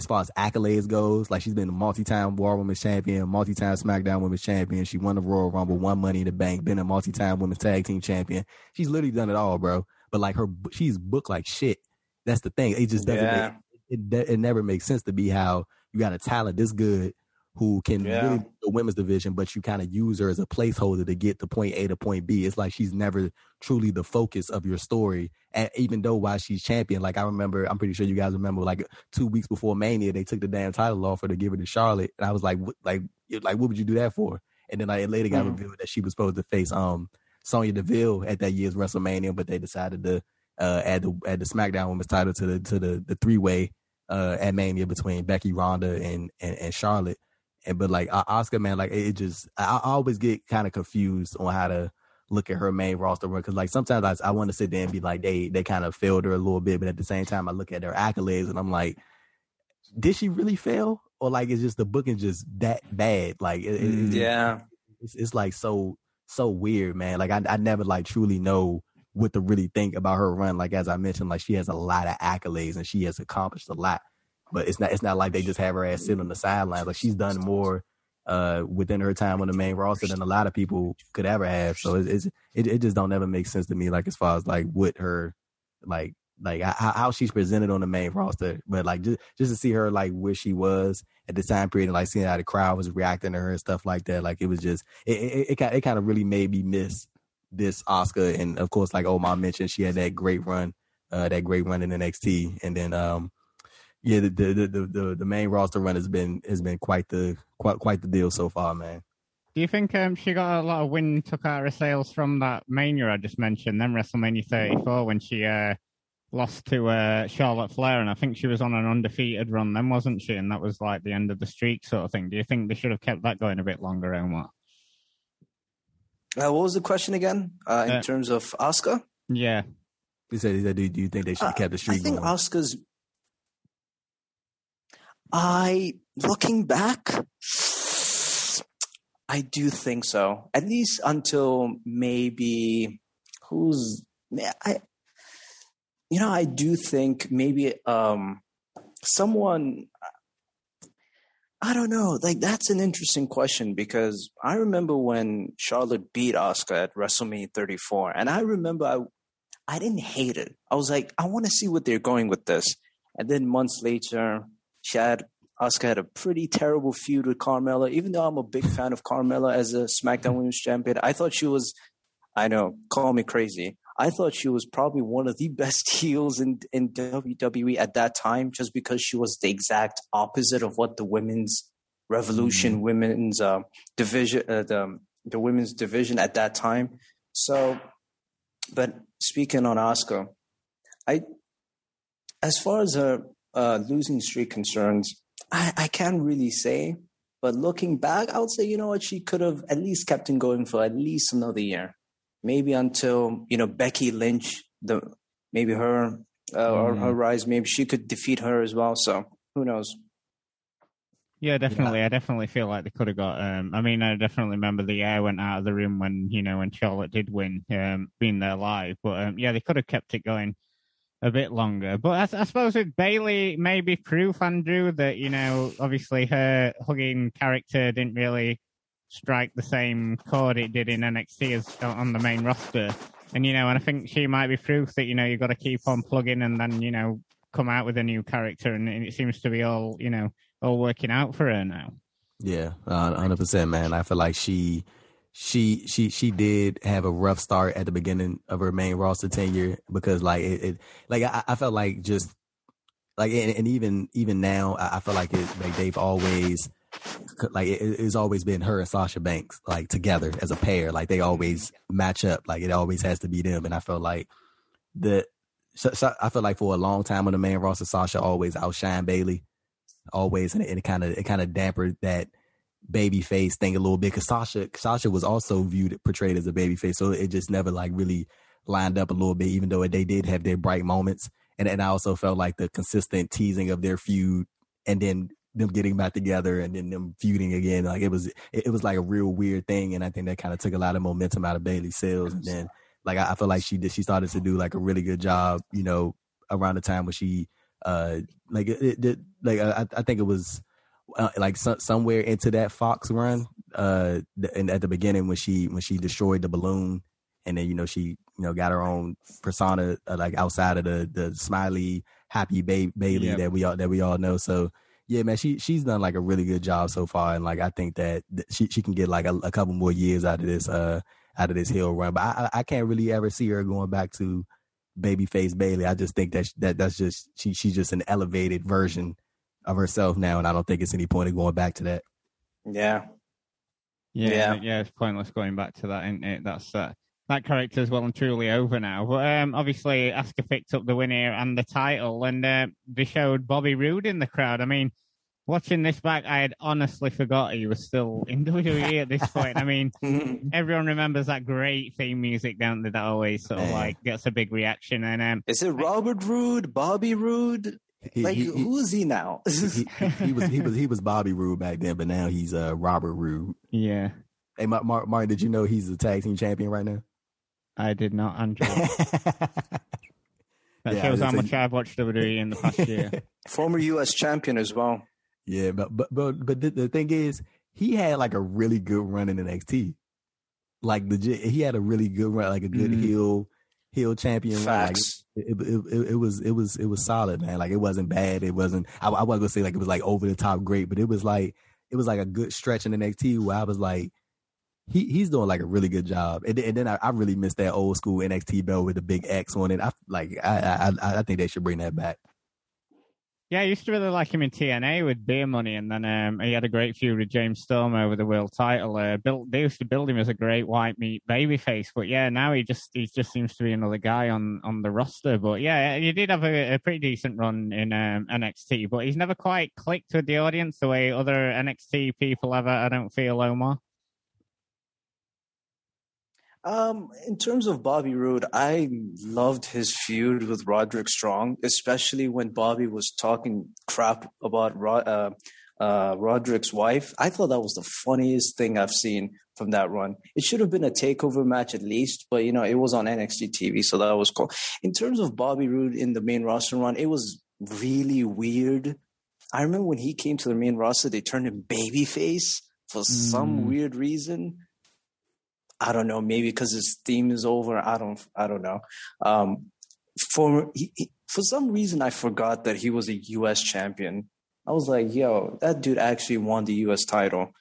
Speaker 2: as far as accolades goes, like she's been a multi-time War Women's Champion, multi-time SmackDown Women's Champion. She won the Royal Rumble, won Money in the Bank, been a multi-time Women's Tag Team Champion. She's literally done it all, bro. But like her, she's booked like shit. That's the thing. It just doesn't. Yeah. Make, it, it never makes sense to be how you got a talent this good who can yeah. really the women's division, but you kind of use her as a placeholder to get to point A to point B. It's like she's never truly the focus of your story. And even though while she's champion, like I remember, I'm pretty sure you guys remember, like two weeks before Mania, they took the damn title off her to give it to Charlotte, and I was like, what, like, like what would you do that for? And then like it later got mm. revealed that she was supposed to face um Sonya Deville at that year's WrestleMania, but they decided to uh add the add the SmackDown Women's title to the to the the three way uh at Mania between Becky, Ronda, and and, and Charlotte. And but like Asuka man, like it just I, I always get kind of confused on how to look at her main roster run because like sometimes I, I want to sit there and be like they they kind of failed her a little bit, but at the same time I look at her accolades and I'm like, did she really fail or like it's just the booking just that bad? Like it,
Speaker 3: it, mm, yeah,
Speaker 2: it's, it's like so so weird, man. Like I I never like truly know what to really think about her run. Like as I mentioned, like she has a lot of accolades and she has accomplished a lot. But it's not it's not like they just have her ass sitting on the sidelines. Like she's done more uh, within her time on the main roster than a lot of people could ever have. So it's, it's it, it just don't ever make sense to me. Like as far as like what her like like how, how she's presented on the main roster, but like just just to see her like where she was at the time period and like seeing how the crowd was reacting to her and stuff like that. Like it was just it it, it, it kind of really made me miss this Asuka, And of course, like Omar mentioned, she had that great run, uh, that great run in NXT, and then um yeah, the the, the the the main roster run has been has been quite the quite quite the deal so far, man.
Speaker 1: Do you think um, she got a lot of wind took out her sales from that Mania I just mentioned, then WrestleMania 34 when she uh, lost to uh, Charlotte Flair, and I think she was on an undefeated run then, wasn't she? And that was like the end of the streak, sort of thing. Do you think they should have kept that going a bit longer, Omar?
Speaker 3: Uh, what was the question again? Uh, in uh, terms of Asuka?
Speaker 1: Yeah.
Speaker 2: He said, he said, do, do you think they should have kept the streak?
Speaker 3: I think
Speaker 2: going?
Speaker 3: Asuka's I, looking back, I do think so. At least until maybe who's I, you know, I do think maybe um someone. I don't know. Like that's an interesting question because I remember when Charlotte beat Asuka at WrestleMania 34, and I remember I, I didn't hate it. I was like, I want to see what they're going with this. And then months later, she had Asuka had a pretty terrible feud with Carmella. Even though I'm a big fan of Carmella as a SmackDown Women's Champion, I thought she was, I know, call me crazy. I thought she was probably one of the *laughs* best heels in, in WWE at that time, just because she was the exact opposite of what the women's revolution, mm-hmm. women's uh, division, uh, the, the women's division at that time. So, but speaking on Asuka, I, as far as her uh, losing streak concerns, I, I can't really say. But looking back, I would say, you know what, she could have at least kept him going for at least another year. Maybe until, you know, Becky Lynch, the maybe her uh, mm. or her rise. Maybe she could defeat her as well. So who knows?
Speaker 1: Yeah, definitely. Yeah. I definitely feel like they could have got. Um, I mean, I definitely remember the air went out of the room when you know when Charlotte did win, um, being there live. But um, yeah, they could have kept it going a bit longer. But I, I suppose with Bayley, maybe proof, Andrew, that you know, obviously her hugging character didn't really strike the same chord it did in NXT as on the main roster. And you know, and I think she might be proof that you know you've got to keep on plugging and then you know come out with a new character, and it seems to be all you know all working out for her now.
Speaker 2: Yeah, hundred percent, man. I feel like she, she, she, she did have a rough start at the beginning of her main roster tenure because, like, it, it like I, I, felt like just like, and, and, even even now, I, feel like it, like they've always like it, it's always been her and Sasha Banks like together as a pair. Like they always match up. Like it always has to be them. And I felt like the I feel like for a long time on the main roster, Sasha always outshined Bayley always, and it kind of it kind of dampered that baby face thing a little bit because Sasha Sasha was also viewed portrayed as a baby face, so it just never like really lined up a little bit, even though they did have their bright moments. And and I also felt like the consistent teasing of their feud and then them getting back together and then them feuding again, like it was it, it was like a real weird thing, and I think that kind of took a lot of momentum out of Bayley's sales. And then like I, I feel like she did she started to do like a really good job, you know, around the time when she uh like it, it like I, I think it was uh, like so, somewhere into that Fox run uh and at the beginning when she when she destroyed the balloon and then you know she you know got her own persona uh, like outside of the the smiley happy ba- Bayley yep. that we all that we all know so yeah man she she's done like a really good job so far and like I think that she she can get like a, a couple more years out of this uh out of this hill run but I I can't really ever see her going back to babyface Bayley. I just think that that that's just she she's just an elevated version of herself now, and I don't think it's any point in going back to that.
Speaker 3: Yeah.
Speaker 1: Yeah, yeah, yeah it's pointless going back to that, isn't it? That's uh, that character is well and truly over now. But um, obviously, Asuka picked up the win here and the title, and uh, they showed Bobby Roode in the crowd. I mean, watching this back, I had honestly forgot he was still *laughs* in WWE at this point. I mean, *laughs* everyone remembers that great theme music, don't they? That always sort of like gets a big reaction. And um,
Speaker 3: is it Robert Roode, Bobby Roode? He, like he, who is he now?
Speaker 2: he, he, was he was he was Bobby Roode back then, but now he's uh Robert Roode.
Speaker 1: Yeah.
Speaker 2: Hey, Mark, Martin, did you know he's the tag team champion right now?
Speaker 1: I did not, Andrew. *laughs* that yeah, shows how much I've watched WWE in the past year. *laughs*
Speaker 3: Former U.S. champion as well.
Speaker 2: Yeah, but but but but the, the, thing is, he had like a really good run in the NXT. Like legit, he had a really good run, like a good mm-hmm. heel heel champion
Speaker 3: Facts.
Speaker 2: It, it, it, was it was it was solid, man. Like it wasn't bad. It wasn't. I, I wasn't gonna say like it was like over the top great, but it was like it was like a good stretch in the NXT where I was like, he he's doing like a really good job. And, and then I, I, really miss that old school NXT belt with the big X on it. I like I I I think they should bring that back.
Speaker 1: Yeah, I used to really like him in TNA with Beer Money, and then um, he had a great feud with James Storm over the world title. Uh, built, they used to build him as a great white meat babyface, but yeah, now he just he just seems to be another guy on, on the roster. But yeah, he did have a, a pretty decent run in um, NXT, but he's never quite clicked with the audience the way other NXT people have. I don't feel Omar.
Speaker 3: Um, in terms of Bobby Roode, I loved his feud with Roderick Strong, especially when Bobby was talking crap about Rod, uh, uh, Roderick's wife. I thought that was the funniest thing I've seen from that run. It should have been a takeover match at least, but you know, it was on NXT TV, so that was cool. In terms of Bobby Roode in the main roster run, it was really weird. I remember when he came to the main roster, they turned him babyface for mm. some weird reason. I don't know, maybe because his theme is over. I don't, I don't know. Um, for he, he, for some reason, I forgot that he was a U.S. champion. I was like, yo, that dude actually won the U.S. title,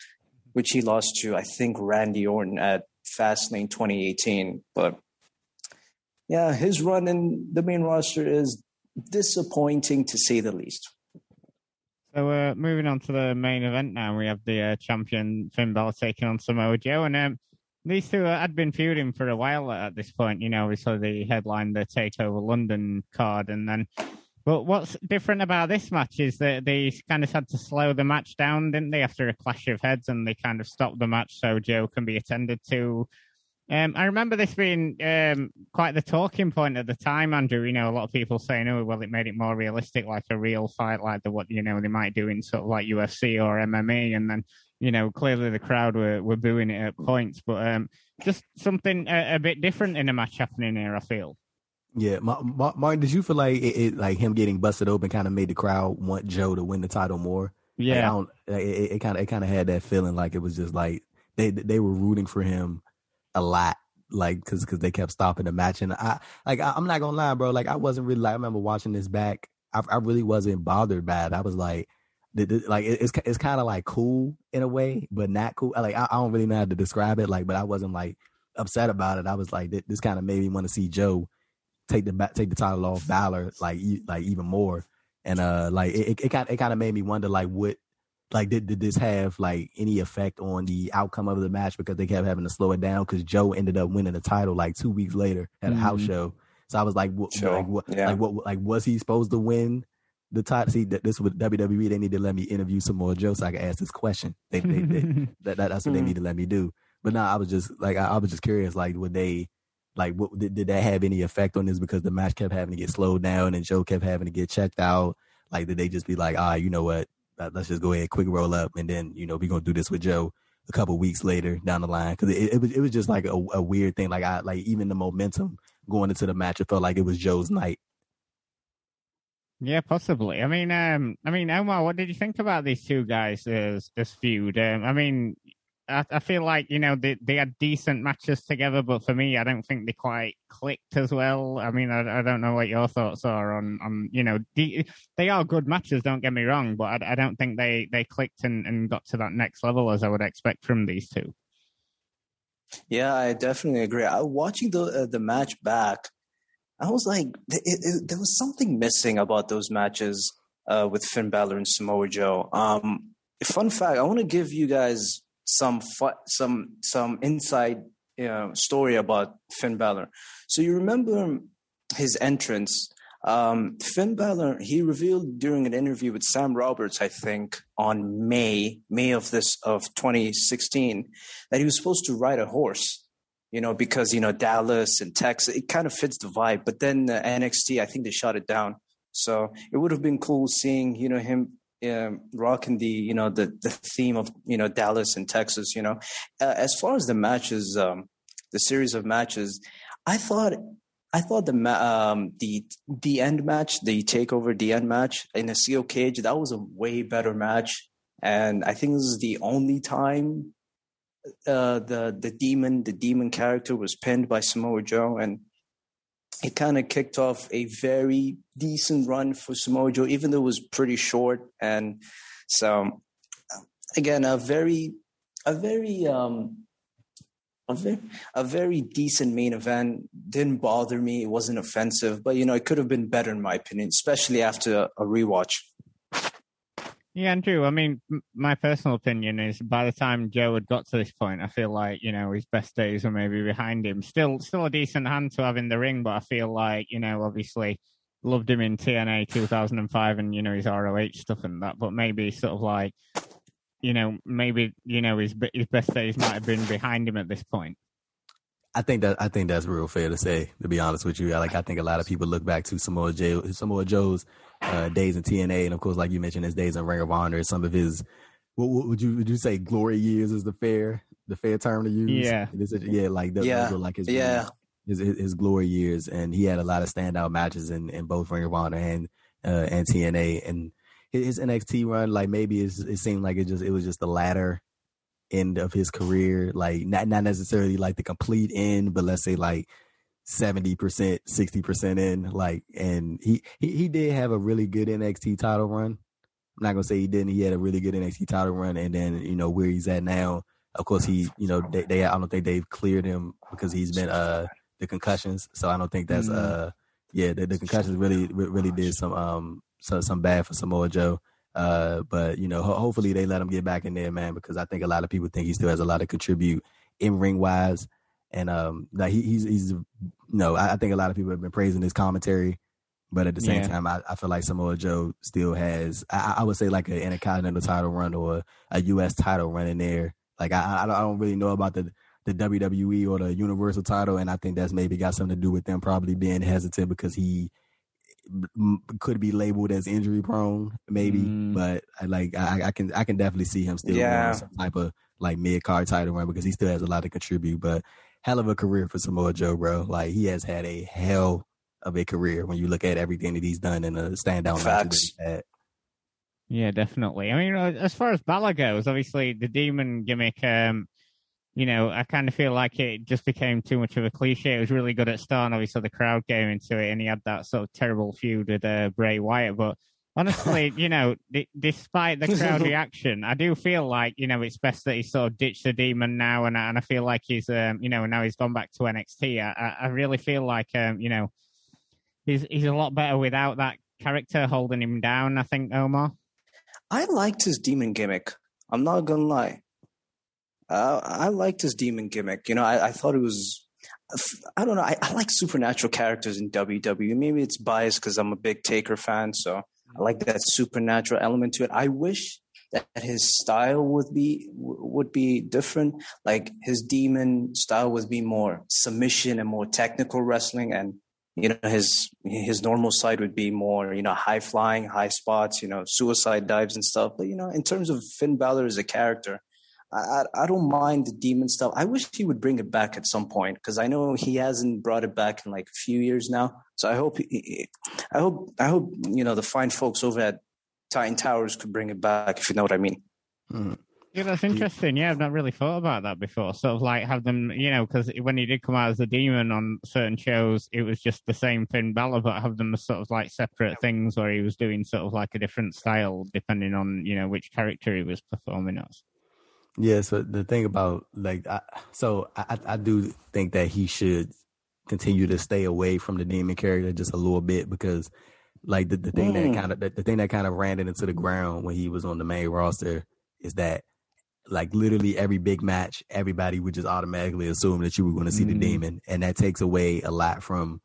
Speaker 3: which he lost to, I think, Randy Orton at Fastlane 2018. But yeah, his run in the main roster is disappointing to say the least.
Speaker 1: So uh, moving on to the main event now, we have the uh, champion Finn Balor taking on Samoa Joe, and um, these two had been feuding for a while at this point. You know, we saw the headline, the Takeover London card, and then. But what's different about this match is that they kind of had to slow the match down, didn't they, after a clash of heads, and they kind of stopped the match so Joe can be attended to Um, I remember this being um, quite the talking point at the time, Andrew. You know, a lot of people saying, "Oh, well, it made it more realistic, like a real fight, like the what you know they might do in sort of like UFC or MMA." And then, you know, clearly the crowd were, were booing it at points, but um, just something a, a, bit different in a match happening here. I feel.
Speaker 2: Yeah, Martin, did you feel like it, it, like him getting busted open kind of made the crowd want Joe to win the title more?
Speaker 1: Yeah,
Speaker 2: like, it kind of it kind of had that feeling like it was just like they they were rooting for him a lot like because because they kept stopping the match and i like I, am not gonna lie bro like i wasn't really like i remember watching this back i, I really wasn't bothered by it i was like the, the, like it's it's kind of like cool in a way but not cool like I, I, don't really know how to describe it like but i wasn't like upset about it i was like this kind of made me want to see joe take the take the title off Balor like like even more and uh like it it kind it kind of made me wonder like what like did, did this have like any effect on the outcome of the match because they kept having to slow it down because Joe ended up winning the title like two weeks later at a mm-hmm. house show. So I was like, what, sure. like, what, yeah. like, what, like, was he supposed to win the title? See, this was WWE. They need to let me interview some more Joe so I can ask this question. They, they, they *laughs* that, that, that's what mm-hmm. they need to let me do. But now I was just like, I, I, was just curious, like, would they, like, what did, did that have any effect on this because the match kept having to get slowed down and Joe kept having to get checked out? Like, did they just be like, ah, you know what? let's just go ahead, quick roll up, and then you know we're gonna do this with Joe a couple weeks later down the line because it, it, was it was just like a, a, weird thing. Like I like even the momentum going into the match, it felt like it was Joe's night.
Speaker 1: Yeah, possibly. I mean, um, I mean, Omar, what did you think about these two guys as this feud? Um, I mean, I, I, feel like you know they they had decent matches together, but for me, I don't think they quite clicked as well. I mean, I, I don't know what your thoughts are on on you know de- they are good matches. Don't get me wrong, but I, I don't think they they clicked and, and got to that next level as I would expect from these two.
Speaker 3: Yeah, I definitely agree. I, watching the uh, the match back, I was like, it, it, there was something missing about those matches uh, with Finn Balor and Samoa Joe. Um, fun fact: I want to give you guys some fu- some some inside you know, story about Finn Balor. So you remember his entrance. Um, Finn Balor he revealed during an interview with Sam Roberts, I think, on May May of this of 2016, that he was supposed to ride a horse. You know, because you know Dallas and Texas, it kind of fits the vibe. But then uh, NXT, I think they shot it down. So it would have been cool seeing you know him um, rocking the you know the the theme of you know Dallas and Texas. You know, uh, as far as the matches, um, the series of matches, I thought I thought the um, the the end match, the takeover, the end match in a steel cage, that was a way better match, and I think this is the only time uh, the the demon the demon character was pinned by Samoa Joe, and it kind of kicked off a very decent run for Samoa Joe, even though it was pretty short. And so, again, a very, a very, um, a very, a very decent main event. Didn't bother me. It wasn't offensive, but you know, it could have been better in my opinion, especially after a rewatch.
Speaker 1: Yeah, Andrew. I mean, my personal opinion is by the time Joe had got to this point, I feel like you know his best days are maybe behind him. Still, still a decent hand to have in the ring, but I feel like you know, obviously, loved him in TNA 2005 and you know his ROH stuff and that, but maybe sort of like, you know, maybe you know his his best days might have been behind him at this point.
Speaker 2: I think that I think that's real fair to say. To be honest with you, like I think a lot of people look back to Samoa Joe, Joe's uh, days in TNA, and of course, like you mentioned, his days in Ring of Honor. Some of his, what, what would you would you say, glory years is the fair the fair term to use?
Speaker 1: Yeah,
Speaker 2: yeah, like those,
Speaker 3: yeah.
Speaker 2: were like his
Speaker 3: yeah.
Speaker 2: His, his, his glory years, and he had a lot of standout matches in, in both Ring of Honor and uh, and TNA, and his NXT run, like maybe it seemed like it just it was just the latter end of his career, like not not necessarily like the complete end, but let's say like seventy percent, sixty percent in. Like, and he, he he did have a really good NXT title run. I'm not gonna say he didn't. He had a really good NXT title run, and then you know where he's at now. Of course, he you know they, they I don't think they've cleared him because he's been uh the concussions. So I don't think that's mm uh yeah the, the concussions really really did some um some some bad for Samoa Joe. Uh, but you know, ho- hopefully they let him get back in there, man, because I think a lot of people think he still has a lot to contribute in ring wise. And um, like he, he's he's you know, I, I, think a lot of people have been praising his commentary, but at the same yeah. time, I, I, feel like Samoa Joe still has, I, I would say like an intercontinental title run or a, U.S. title run in there. Like I, I don't really know about the the WWE or the Universal title, and I think that's maybe got something to do with them probably being hesitant because he could be labeled as injury prone, maybe. Mm. But I like I, I, can I can definitely see him still yeah. some type of like mid card title run because he still has a lot to contribute. But hell of a career for Samoa Joe, bro. Like he has had a hell of a career when you look at everything that he's done in a standout
Speaker 3: Facts.
Speaker 2: match.
Speaker 1: Yeah, definitely. I mean, as far as Balor goes, obviously the demon gimmick um, you know, I kind of feel like it just became too much of a cliche. It was really good at starting. Obviously, the crowd came into it, and he had that sort of terrible feud with uh, Bray Wyatt. But honestly, *laughs* you know, d- despite the crowd *laughs* reaction, I do feel like you know it's best that he sort of ditched the demon now, and, and I feel like he's, um, you know, now he's gone back to NXT. I, I really feel like, um, you know, he's he's a lot better without that character holding him down. I think Omar.
Speaker 3: I liked his demon gimmick. I'm not gonna lie. Uh, I liked his demon gimmick. You know, I, I thought it was. I don't know. I, I, like supernatural characters in WWE. Maybe it's biased because I'm a big Taker fan, so I like that supernatural element to it. I wish that his style would be would be different. Like his demon style would be more submission and more technical wrestling, and you know his his normal side would be more you know high flying, high spots, you know suicide dives and stuff. But you know, in terms of Finn Balor as a character, I, I don't mind the demon stuff. I wish he would bring it back at some point because I know he hasn't brought it back in like a few years now. So I hope, he, I hope, I hope you know the fine folks over at Titan Towers could bring it back if you know what I mean.
Speaker 1: Hmm. Yeah, that's interesting. Yeah, I've not really thought about that before. Sort of like have them, you know, because when he did come out as a demon on certain shows, it was just the same Finn Balor, but have them as sort of like separate things where he was doing sort of like a different style depending on, you know, which character he was performing as.
Speaker 2: Yeah, so the thing about like, I, so I, I do think that he should continue to stay away from the demon character just a little bit because, like, the, the thing mm. that kind of the, the thing that kind of ran it into the ground when he was on the main roster is that, like, literally every big match, everybody would just automatically assume that you were going to see mm. the demon, and that takes away a lot from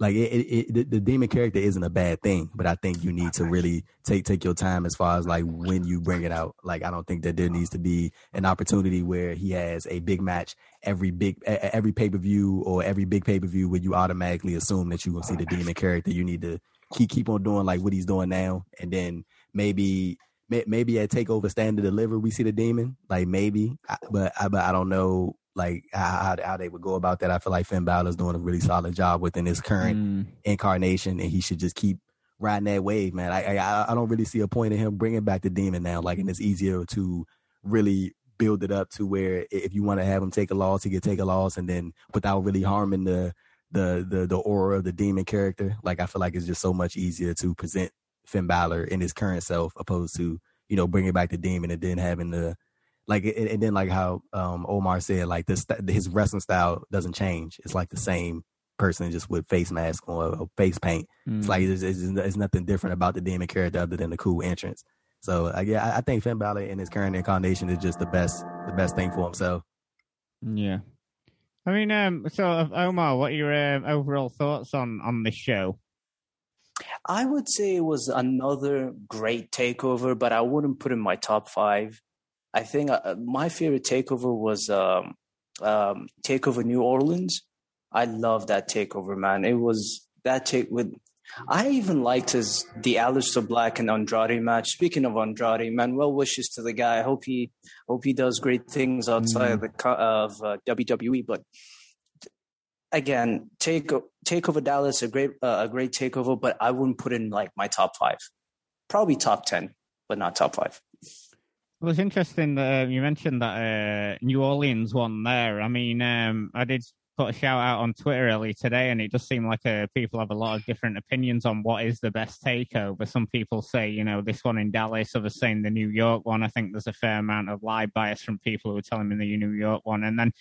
Speaker 2: like it, it, it, the, the demon character isn't a bad thing, but I think you need to really take take your time as far as like when you bring it out. Like I don't think that there needs to be an opportunity where he has a big match every big every pay per view or every big pay per view where you automatically assume that you will see the demon character. You need to keep keep on doing like what he's doing now, and then maybe maybe at Takeover Stand to Deliver we see the demon, like maybe, but I, but I don't know like how, how they would go about that. I feel like Finn Balor is doing a really solid job within his current mm. incarnation, and he should just keep riding that wave, man. I, I I don't really see a point in him bringing back the demon now. Like, and it's easier to really build it up to where if you want to have him take a loss, he could take a loss, and then without really harming the the the the aura of the demon character. Like, I feel like it's just so much easier to present Finn Balor in his current self opposed to you know bringing back the demon and then having the like and, and then like how um, Omar said, like this his wrestling style doesn't change. It's like the same person just with face mask or, face paint. Mm. It's like there's, there's, nothing different about the demon character other than the cool entrance. So uh, yeah, I, I think Finn Balor in his current incarnation is just the best the best thing for himself.
Speaker 1: Yeah. I mean, um, so Omar, what are your um, overall thoughts on on this show?
Speaker 3: I would say it was another great takeover, but I wouldn't put in my top five. I think uh, my favorite takeover was um, um, Takeover New Orleans. I love that takeover, man. It was that take with. I even liked his the Aleister Black and Andrade match. Speaking of Andrade, man, well wishes to the guy. I hope he hope he does great things outside mm. of the of uh, WWE. But again, take takeover Dallas a great uh, a great takeover, but I wouldn't put in like my top five. Probably top ten, but not top five.
Speaker 1: Well, it's interesting that uh, you mentioned that uh, New Orleans one there. I mean, um, I did put a shout out on Twitter earlier today, and it does seem like uh, people have a lot of different opinions on what is the best takeover. Some people say, you know, this one in Dallas, others saying the New York one. I think there's a fair amount of live bias from people who are telling me the New York one. And then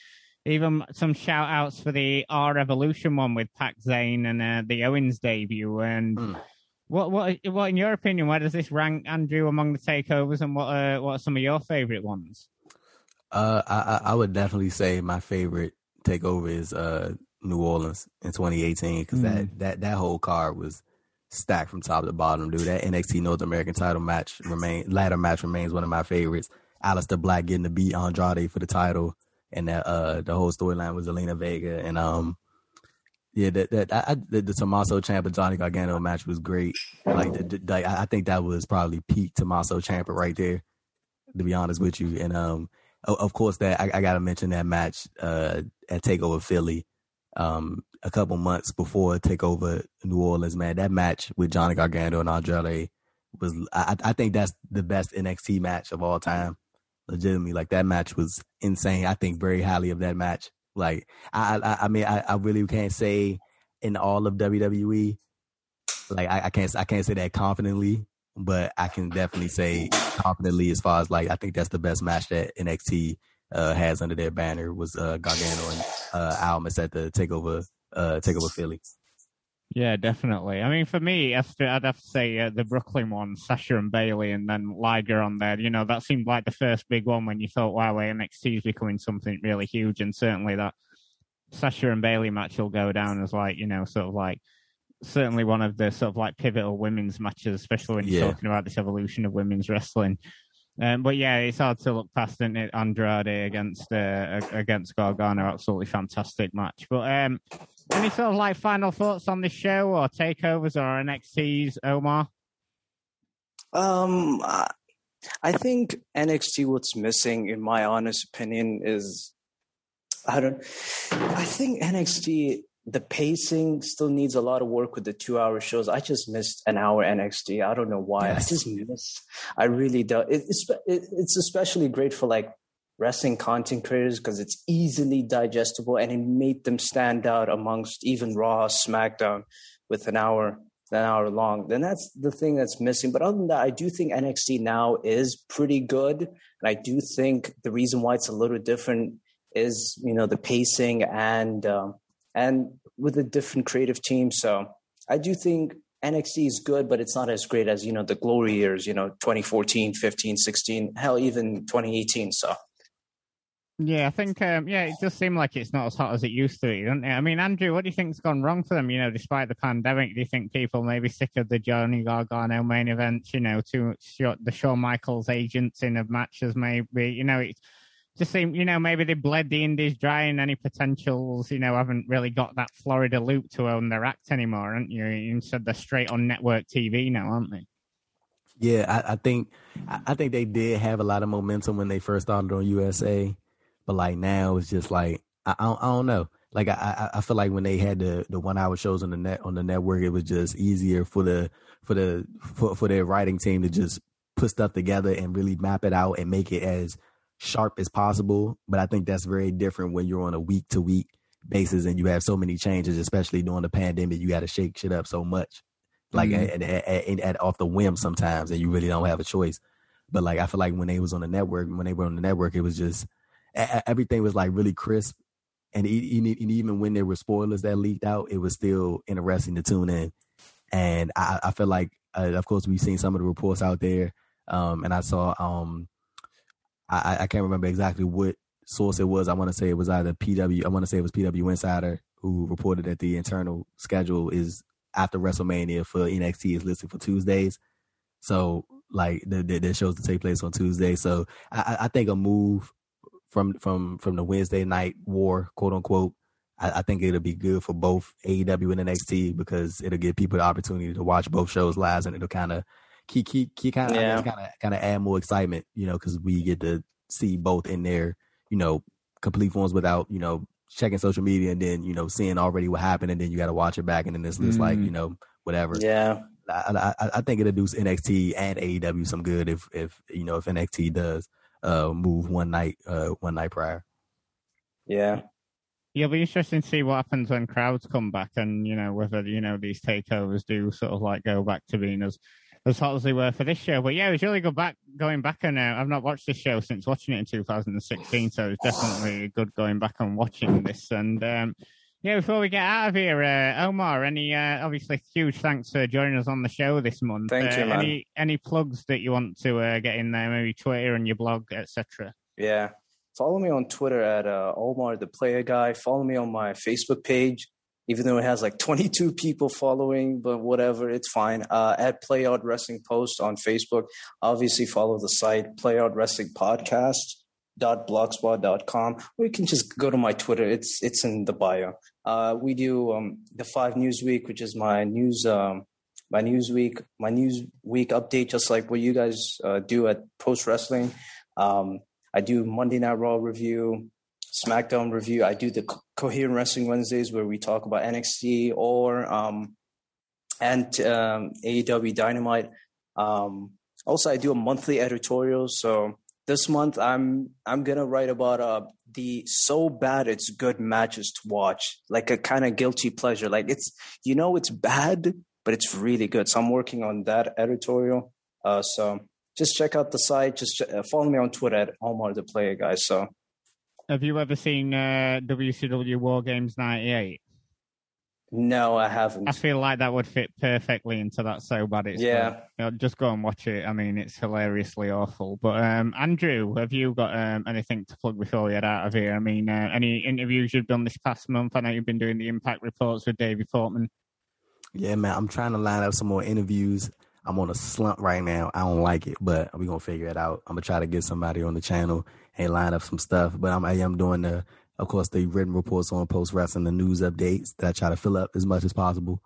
Speaker 1: even some shout outs for the R Evolution one with Pac Zayn and uh, the Owens debut. And. Mm what what what in your opinion? Where does this rank Andrew among the takeovers, and what uh, what are some of your favorite ones?
Speaker 2: Uh, I I would definitely say my favorite takeover is uh New Orleans in 2018 because mm. that that that whole card was stacked from top to bottom, dude. That NXT North American title match remain ladder match remains one of my favorites. Aleister Black getting to beat Andrade for the title. and that uh the whole storyline was Zelina Vega and um yeah that that I, the, the Tommaso Ciampa Johnny Gargano match was great. Like the, the, I think that was probably peak Tommaso Ciampa right there. To be honest with you, and um of course that I, I got to mention that match uh at Takeover Philly um a couple months before Takeover New Orleans. Man, that match with Johnny Gargano and Andrade was I, I think that's the best NXT match of all time. Legitimately, like that match was insane. I think very highly of that match. Like I I, I mean I, I really can't say in all of WWE. Like I, I can't I can't say that confidently, but I can definitely say confidently as far as like I think that's the best match that NXT uh, has under their banner was uh, Gargano and uh, Almas at the Takeover uh, Takeover Philly.
Speaker 1: Yeah, definitely. I mean, for me, I'd have to say uh, the Brooklyn one, Sasha and Bayley, and then Liger on there. You know, that seemed like the first big one when you thought, wow, NXT is becoming something really huge. And certainly that Sasha and Bayley match will go down as like, you know, sort of like certainly one of the sort of like pivotal women's matches, especially when you're yeah. talking about this evolution of women's wrestling. Um, but yeah, it's hard to look past isn't it. Andrade against uh, against Gargano, absolutely fantastic match. But um, any sort of like final thoughts on the show or takeovers or NXTs, Omar?
Speaker 3: Um, I think NXT what's missing, in my honest opinion, is I don't. I think NXT the pacing still needs a lot of work with the two hour shows. I just missed an hour NXT. I don't know why. Yes. I just miss. I really do. It, it's it, it's especially great for like wrestling content creators because it's easily digestible and it made them stand out amongst even Raw, SmackDown with an hour an hour long. Then that's the thing that's missing. But other than that, I do think NXT now is pretty good, and I do think the reason why it's a little different is you know the pacing and. Um, and with a different creative team. So I do think NXT is good, but it's not as great as, you know, the glory years, you know, 2014, 15, 16, hell, even 2018. So.
Speaker 1: Yeah, I think um, yeah, it does seem like it's not as hot as it used to be, doesn't it? I mean, Andrew, what do you think's gone wrong for them? You know, despite the pandemic, do you think people may be sick of the Johnny Gargano main events? You know, too much the Shawn Michaels agents in of matches, maybe. You know, it just seem, you know, maybe they bled the indies dry and any potentials, you know, haven't really got that Florida loop to own their act anymore, aren't you? Instead, they're straight on network TV now, aren't they?
Speaker 2: Yeah, I, I think I think they did have a lot of momentum when they first started on USA, but like now it's just like I, I, don't, I don't know. Like I, I feel like when they had the, the one hour shows on the net on the network, it was just easier for the for the for, for their writing team to just put stuff together and really map it out and make it as sharp as possible. But I think that's very different when you're on a week to week basis and you have so many changes, especially during the pandemic. You got to shake shit up so much, like mm-hmm. at, at, at, at, off the whim sometimes, and you really don't have a choice. But like I feel like when they was on the network, when they were on the network, it was just everything was like really crisp. And even when there were spoilers that leaked out, it was still interesting to tune in. And I, I feel like, uh, of course, we've seen some of the reports out there. Um, and I saw um, I, I can't remember exactly what source it was. I want to say it was either PW. I want to say it was PW Insider who reported that the internal schedule is after WrestleMania for NXT is listed for Tuesdays. So like the, the, the shows to take place on Tuesday. So I, I think a move from from from the Wednesday night war, quote unquote. I, I think it'll be good for both AEW and NXT because it'll give people the opportunity to watch both shows live, and it'll kind of keep keep keep kind of kind of kind of add more excitement, you know, because we get to see both in their you know complete forms without you know checking social media and then you know seeing already what happened and then you got to watch it back and then this mm. like you mm-hmm. know whatever.
Speaker 3: Yeah.
Speaker 2: I, I, I think it'll do NXT and AEW some good if if you know if NXT does uh move one night uh one night prior.
Speaker 3: Yeah.
Speaker 1: Yeah, it'll be interesting to see what happens when crowds come back and, you know, whether, you know, these takeovers do sort of like go back to being as as hot as they were for this show. But yeah, it was really good back going back and uh, I've not watched this show since watching it in 2016, so it's definitely good going back and watching this. And um, yeah, before we get out of here, uh, Omar, any uh, obviously huge thanks for joining us on the show this month.
Speaker 3: Thank you, uh, man.
Speaker 1: Any any plugs that you want to uh, get in there, maybe Twitter and your blog, etc.
Speaker 3: Yeah, follow me on Twitter at uh, Omar the Player Guy. Follow me on my Facebook page even though it has like *laughs* 22 people following, but whatever, it's fine. Uh, at Play Out Wrestling Post on Facebook. Obviously, follow the site Play Out Wrestling Podcast. blogspot.com or you can just go to my twitter. It's it's in the bio. Uh, we do um, the five news week which is my news um, my news week my news week update just like what you guys uh, do at post wrestling. Um, i do monday night raw review smackdown review. I do the Co- coherent wrestling wednesdays where we talk about nxt or um, and um, aew dynamite. Um, also i do a monthly editorial so this month I'm I'm gonna write about uh the so bad it's good matches to watch, like a kind of guilty pleasure. Like it's you know it's bad, but it's really good. So I'm working on that editorial. Uh, so just check out the site. Just uh, follow me on Twitter at Omar the Player Guys. So
Speaker 1: have you ever seen uh, WCW War Games '98?
Speaker 3: No, I haven't.
Speaker 1: I feel like that would fit perfectly into that so bad it's
Speaker 3: yeah.
Speaker 1: You know, just go and watch it. I mean, it's hilariously awful. But um, Andrew, have you got um, anything to plug before we get out of here? I mean, uh, any interviews you've done this past month? I know you've been doing the Impact reports with Davey Portman.
Speaker 2: Yeah, man, I'm trying to line up some more interviews. I'm on a slump right now. I don't like it, but we're gonna figure it out. I'm gonna try to get somebody on the channel and line up some stuff. But I'm I am doing the of course, the written reports on post wrestling, the news updates that I try to fill up as much as possible.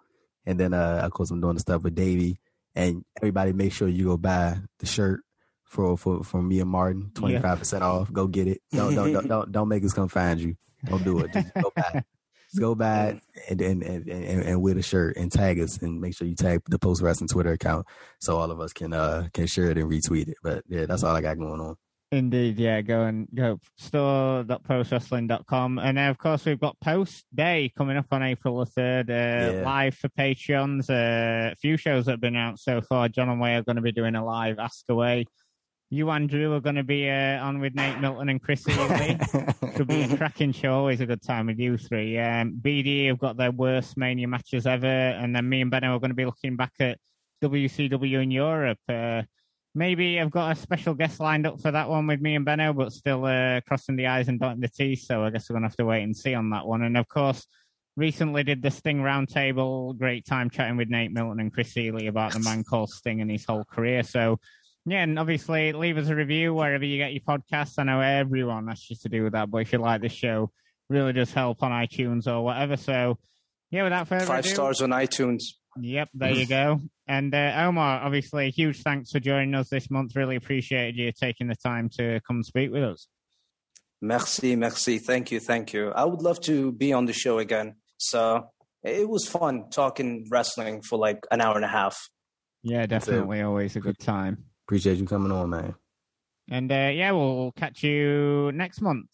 Speaker 2: And then, uh, of course, I'm doing the stuff with Davey. And everybody, make sure you go buy the shirt for for for me and Martin, twenty five percent off. Go get it. Don't don't, don't don't don't make us come find you. Don't do it. Just go buy. Just go buy and and, and and and wear the shirt and tag us and make sure you tag the post wrestling Twitter account so all of us can uh can share it and retweet it. But yeah, that's all I got going on.
Speaker 1: Indeed, yeah. Go and go store.postwrestling.com. And uh, of course, we've got Post Day coming up on April the 3rd, uh, yeah. live for Patreons. Uh, a few shows that have been out so far. John and Wai are going to be doing a live Ask Away. You, Andrew, are going to be uh, on with Nate Milton and Chris Ely. Should *laughs* be a cracking show. Always a good time with you three. Um, BD have got their worst Mania matches ever. And then me and Benno are going to be looking back at WCW in Europe. Uh, maybe I've got a special guest lined up for that one with me and Benno, but still uh, crossing the I's and dotting the T's. So I guess we're going to have to wait and see on that one. And of course, recently did the Sting Roundtable. Great time chatting with Nate Milton and Chris Ely about the man called Sting and his whole career. So, yeah, and obviously leave us a review wherever you get your podcasts. I know everyone has to do with that, but if you like the show, really does help on iTunes or whatever. So, yeah, without further
Speaker 3: Five
Speaker 1: ado,
Speaker 3: stars on iTunes.
Speaker 1: Yep, there you go. *laughs* And uh, Omar, obviously, huge thanks for joining us this month. Really appreciated you taking the time to come speak with us.
Speaker 3: Merci, merci. Thank you, thank you. I would love to be on the show again. So it was fun talking wrestling for like an hour and a half.
Speaker 1: Yeah, definitely. Always a good time.
Speaker 2: Appreciate you coming on, man.
Speaker 1: And uh, yeah, we'll catch you next month.